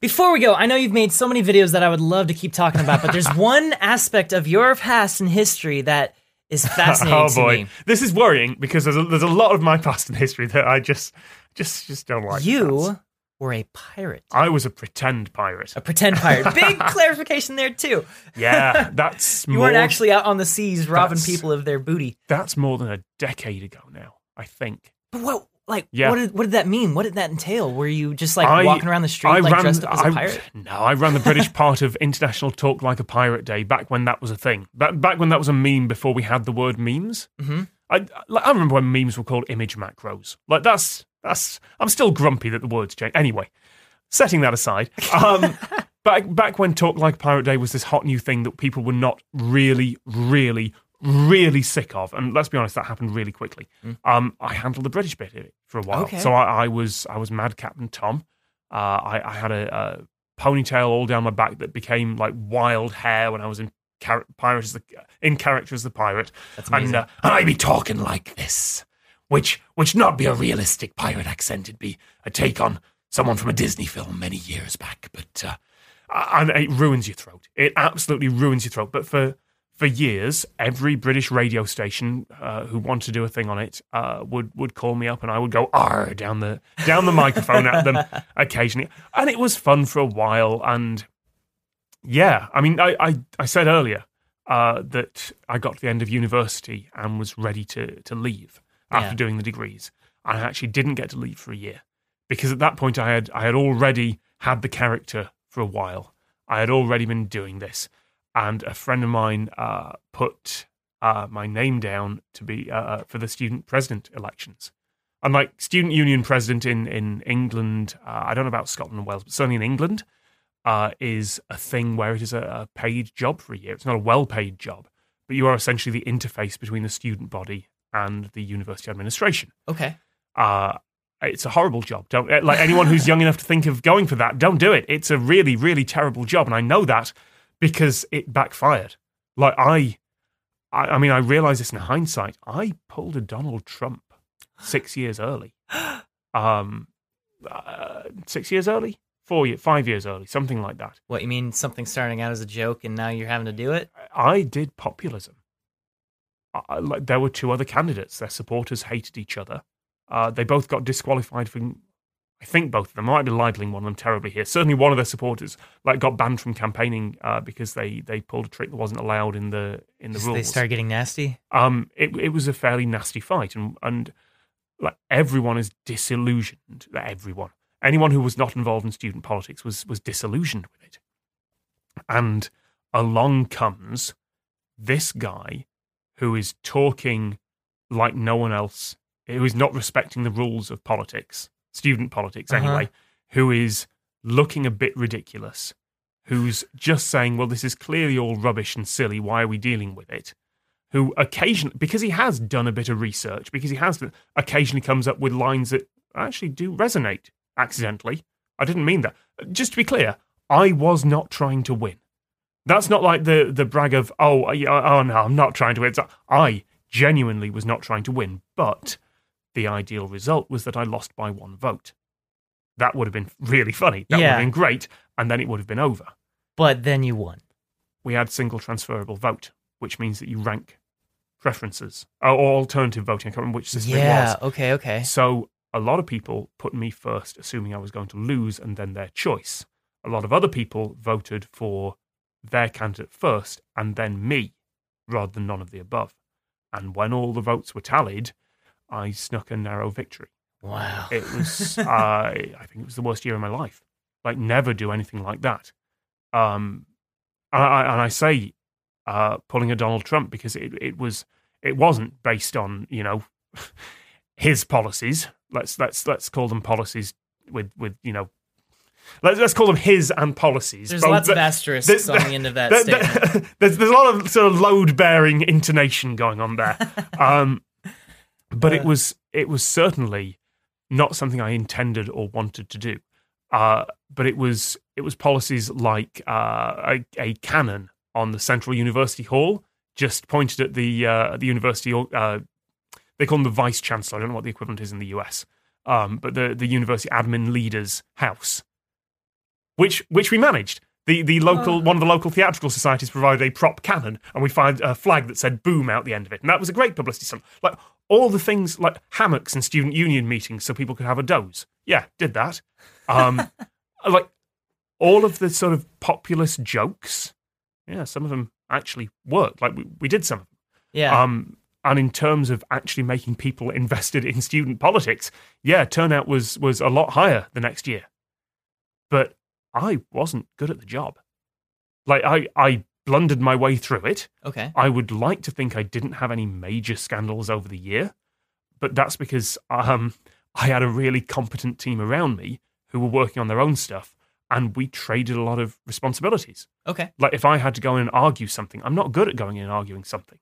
Before we go, I know you've made so many videos that I would love to keep talking about, but there's one aspect of your past and history that is oh, fascinating oh to boy, me. this is worrying because there's a, there's a lot of my past and history that I just just just don't like. That's- Were a pirate. I was a pretend pirate. A pretend pirate. Big clarification there too. Yeah, that's You more, weren't actually out on the seas robbing people of their booty. That's more than a decade ago now. I think. But what, like, Yeah. what did what did that mean? What did that entail? Were you just like I- walking around the street I like ran, dressed up as a I- pirate? No, I ran the British part of International Talk Like a Pirate Day back when that was a thing. Back, back when that was a meme before we had the word memes. Mm-hmm. I, like, I remember when memes were called image macros. Like that's that's. I'm still grumpy that the words change. Anyway, setting that aside, um, back back when Talk Like a Pirate Day was this hot new thing that people were not really, really, really sick of, and let's be honest, that happened really quickly. Um, I handled the British bit of it for a while, Okay. so I, I was I was Mad Captain Tom. Uh, I, I had a, a ponytail all down my back that became like wild hair when I was in char- pirate as the in character as the pirate, That's and amazing. uh, and I be talking like this, which which not be a realistic pirate accent. It'd be a take on someone from a Disney film many years back, but uh, and it ruins your throat. It absolutely ruins your throat. But for for years, every British radio station uh, who wanted to do a thing on it uh, would would call me up, and I would go "r" down the down the microphone at them occasionally, and it was fun for a while. And yeah, I mean, I I, I said earlier uh, that I got to the end of university and was ready to to leave after Yeah. doing the degrees. I actually didn't get to leave for a year because at that point I had I had already had the character for a while. I had already been doing this, and a friend of mine uh, put uh, my name down to be uh, for the student president elections. And like student union president in in England, uh, I don't know about Scotland and Wales, but certainly in England, uh, is a thing where it is a, a paid job for a year. It's not a well paid job, but you are essentially the interface between the student body and the university administration. Okay. Uh, it's a horrible job. Don't eh, like anyone who's young enough to think of going for that. Don't do it. It's a really, really terrible job, and I know that because it backfired. Like I, I, I mean, I realize this in hindsight. I pulled a Donald Trump six years early. Um, uh, six years early, four years, five years early, something like that. What you mean? Something starting out as a joke, and now you're having to do it? I did populism. Like, there were two other candidates. Their supporters hated each other. Uh, they both got disqualified from. I think both of them. I might be libeling one of them terribly here. Certainly, one of their supporters like got banned from campaigning uh, because they they pulled a trick that wasn't allowed in the in the rules. They start getting nasty. um, it it was a fairly nasty fight, and and like everyone is disillusioned. Everyone, anyone who was not involved in student politics was was disillusioned with it. And along comes this guy who is talking like no one else, who is not respecting the rules of politics, student politics Uh-huh. anyway, who is looking a bit ridiculous, who's just saying, well, this is clearly all rubbish and silly. Why are we dealing with it? Who occasionally, because he has done a bit of research, because he has occasionally comes up with lines that actually do resonate accidentally. I didn't mean that. Just to be clear, I was not trying to win. That's not like the the brag of oh oh no I'm not trying to win. I genuinely was not trying to win, but the ideal result was that I lost by one vote. That would have been really funny. That would have been great, and then it would have been over. But then you won. We had single transferable vote, which means that you rank preferences or or alternative voting. I can't remember which system it was. Yeah. Okay. Okay. So a lot of people put me first, assuming I was going to lose, and then their choice. A lot of other people voted for their candidate first, and then me, rather than none of the above. And when all the votes were tallied, I snuck a narrow victory. Wow. It was, I I think it was the worst year of my life. Like, never do anything like that. Um, and I, and I say uh, pulling a Donald Trump because it, it was it wasn't based on you know his policies. Let's let's let's call them policies with with you know let's let's call them his and policies. There's Both- lots of the- asterisks there's- on the end of that statement. there- there's there's a lot of sort of load bearing intonation going on there. Um, but it Uh. was it was certainly not something I intended or wanted to do. Uh, but it was it was policies like uh, a, a cannon on the Central University Hall, just pointed at the uh, the university. Uh, they call him the vice chancellor. I don't know what the equivalent is in the US, um, but the the university admin leader's house, which which we managed. The the local Oh. one of the local theatrical societies provided a prop cannon, and we fired a flag that said "boom" out the end of it, and that was a great publicity stunt. Like all the things like hammocks and student union meetings, so people could have a doze. Yeah, did that. Um, like all of the sort of populist jokes. Yeah, some of them actually worked. Like we, we did some of them. Yeah. Um, and in terms of actually making people invested in student politics, yeah, turnout was was a lot higher the next year. But I wasn't good at the job. Like I, I blundered my way through it. okay. I would like to think I didn't have any major scandals over the year, but that's because um, I had a really competent team around me who were working on their own stuff, and we traded a lot of responsibilities. Okay. Like if I had to go in and argue something, I'm not good at going in and arguing something.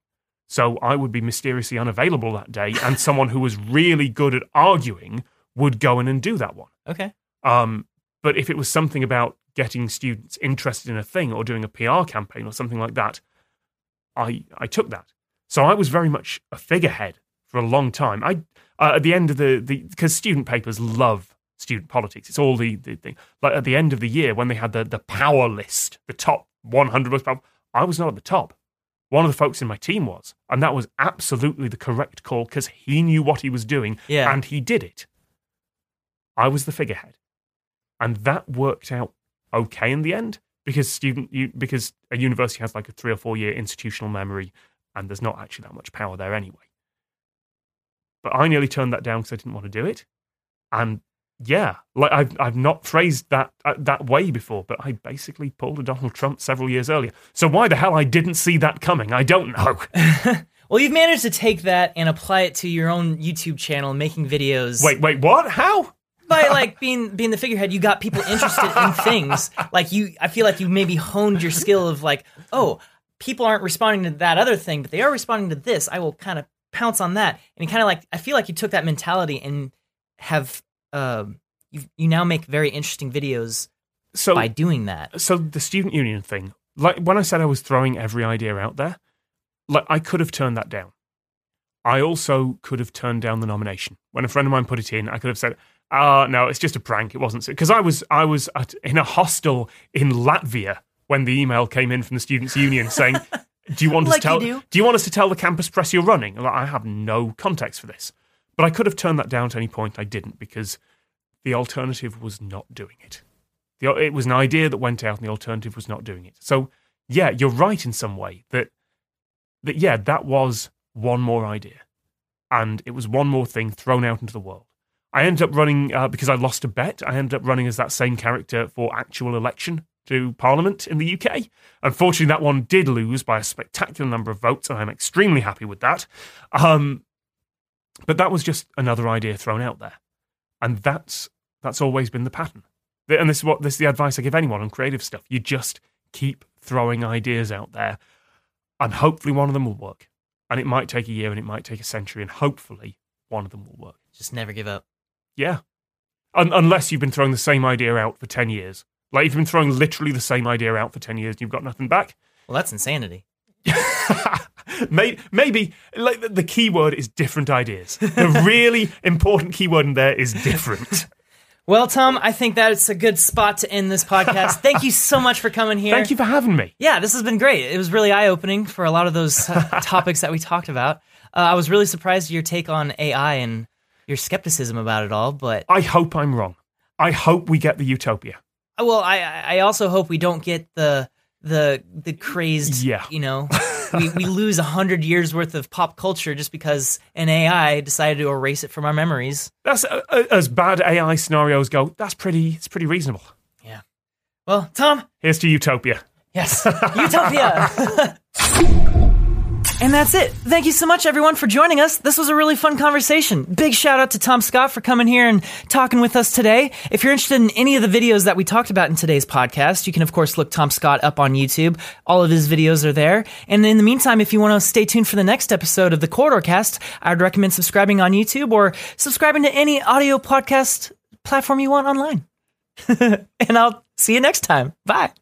So I would be mysteriously unavailable that day, and someone who was really good at arguing would go in and do that one. Okay. Um, but if it was something about getting students interested in a thing or doing a PR campaign or something like that, I I took that. So I was very much a figurehead for a long time. I uh, at the end of the the because student papers love student politics. It's all the the thing. Like at the end of the year when they had the the power list, the top 100 most powerful, I was not at the top. One of the folks in my team was, and that was absolutely the correct call because he knew what he was doing Yeah. and he did it. I was the figurehead, and that worked out okay in the end because student you, because a university has like a three or four year institutional memory, and there's not actually that much power there anyway. But I nearly turned that down because I didn't want to do it, and yeah, like I've I've not phrased that uh, that way before, but I basically pulled a Donald Trump several years earlier. So why the hell I didn't see that coming, I don't know. Well, you've managed to take that and apply it to your own YouTube channel, making videos. wait, wait, what? How? By like being being the figurehead, you got people interested in things. Like you, I feel like you maybe honed your skill of like, oh, people aren't responding to that other thing, but they are responding to this. I will kind of pounce on that, and you kind of like. I feel like you took that mentality and have um, you you now make very interesting videos So by doing that. so the student union thing, like when I said I was throwing every idea out there, like I could have turned that down. I also could have turned down the nomination. When a friend of mine put it in, I could have said, "Ah, no, it's just a prank. It wasn't." Because I was I was at, in a hostel in Latvia when the email came in from the students' union saying, "Do you want us Like to you tell? do. you want us to tell the campus press you're running?" Like, I have no context for this, but I could have turned that down at any point. I didn't because the alternative was not doing it. The, it was an idea that went out, and the alternative was not doing it. So, yeah, you're right in some way that that yeah, that was one more idea, and it was one more thing thrown out into the world. I ended up running uh, because I lost a bet. I ended up running as that same character for actual election to Parliament in the UK. Unfortunately, that one did lose by a spectacular number of votes, and I'm extremely happy with that. Um, but that was just another idea thrown out there, and that's that's always been the pattern. And this is what this is the advice I give anyone on creative stuff. You just keep throwing ideas out there, and hopefully one of them will work. And it might take a year, and it might take a century, and hopefully one of them will work. Just never give up. Yeah. Un- unless you've been throwing the same idea out for 10 years. Like, if you've been throwing literally the same idea out for 10 years and you've got nothing back, Well, that's insanity. May- maybe like the- the key word is different ideas. The really important key word in there is different. Well, Tom, I think that's a good spot to end this podcast. Thank you so much for coming here. Thank you for having me. Yeah, this has been great. It was really eye opening for a lot of those uh, topics that we talked about. Uh, I was really surprised at your take on AI and your skepticism about it all. But I hope I'm wrong. I hope we get the utopia. well, I I also hope we don't get the the the crazed. Yeah. you know, we we lose a hundred years worth of pop culture just because an AI decided to erase it from our memories. That's uh, uh, as bad AI scenarios go. That's pretty. It's pretty reasonable. Yeah. Well, Tom, Here's to utopia. Yes. Utopia. and that's it. Thank you so much, everyone, for joining us. This was a really fun conversation. Big shout out to Tom Scott for coming here and talking with us today. If you're interested in any of the videos that we talked about in today's podcast, you can, of course, look Tom Scott up on YouTube. All of his videos are there. And in the meantime, if you want to stay tuned for the next episode of the Corridor Cast, I'd recommend subscribing on YouTube or subscribing to any audio podcast platform you want online. and I'll see you next time. Bye.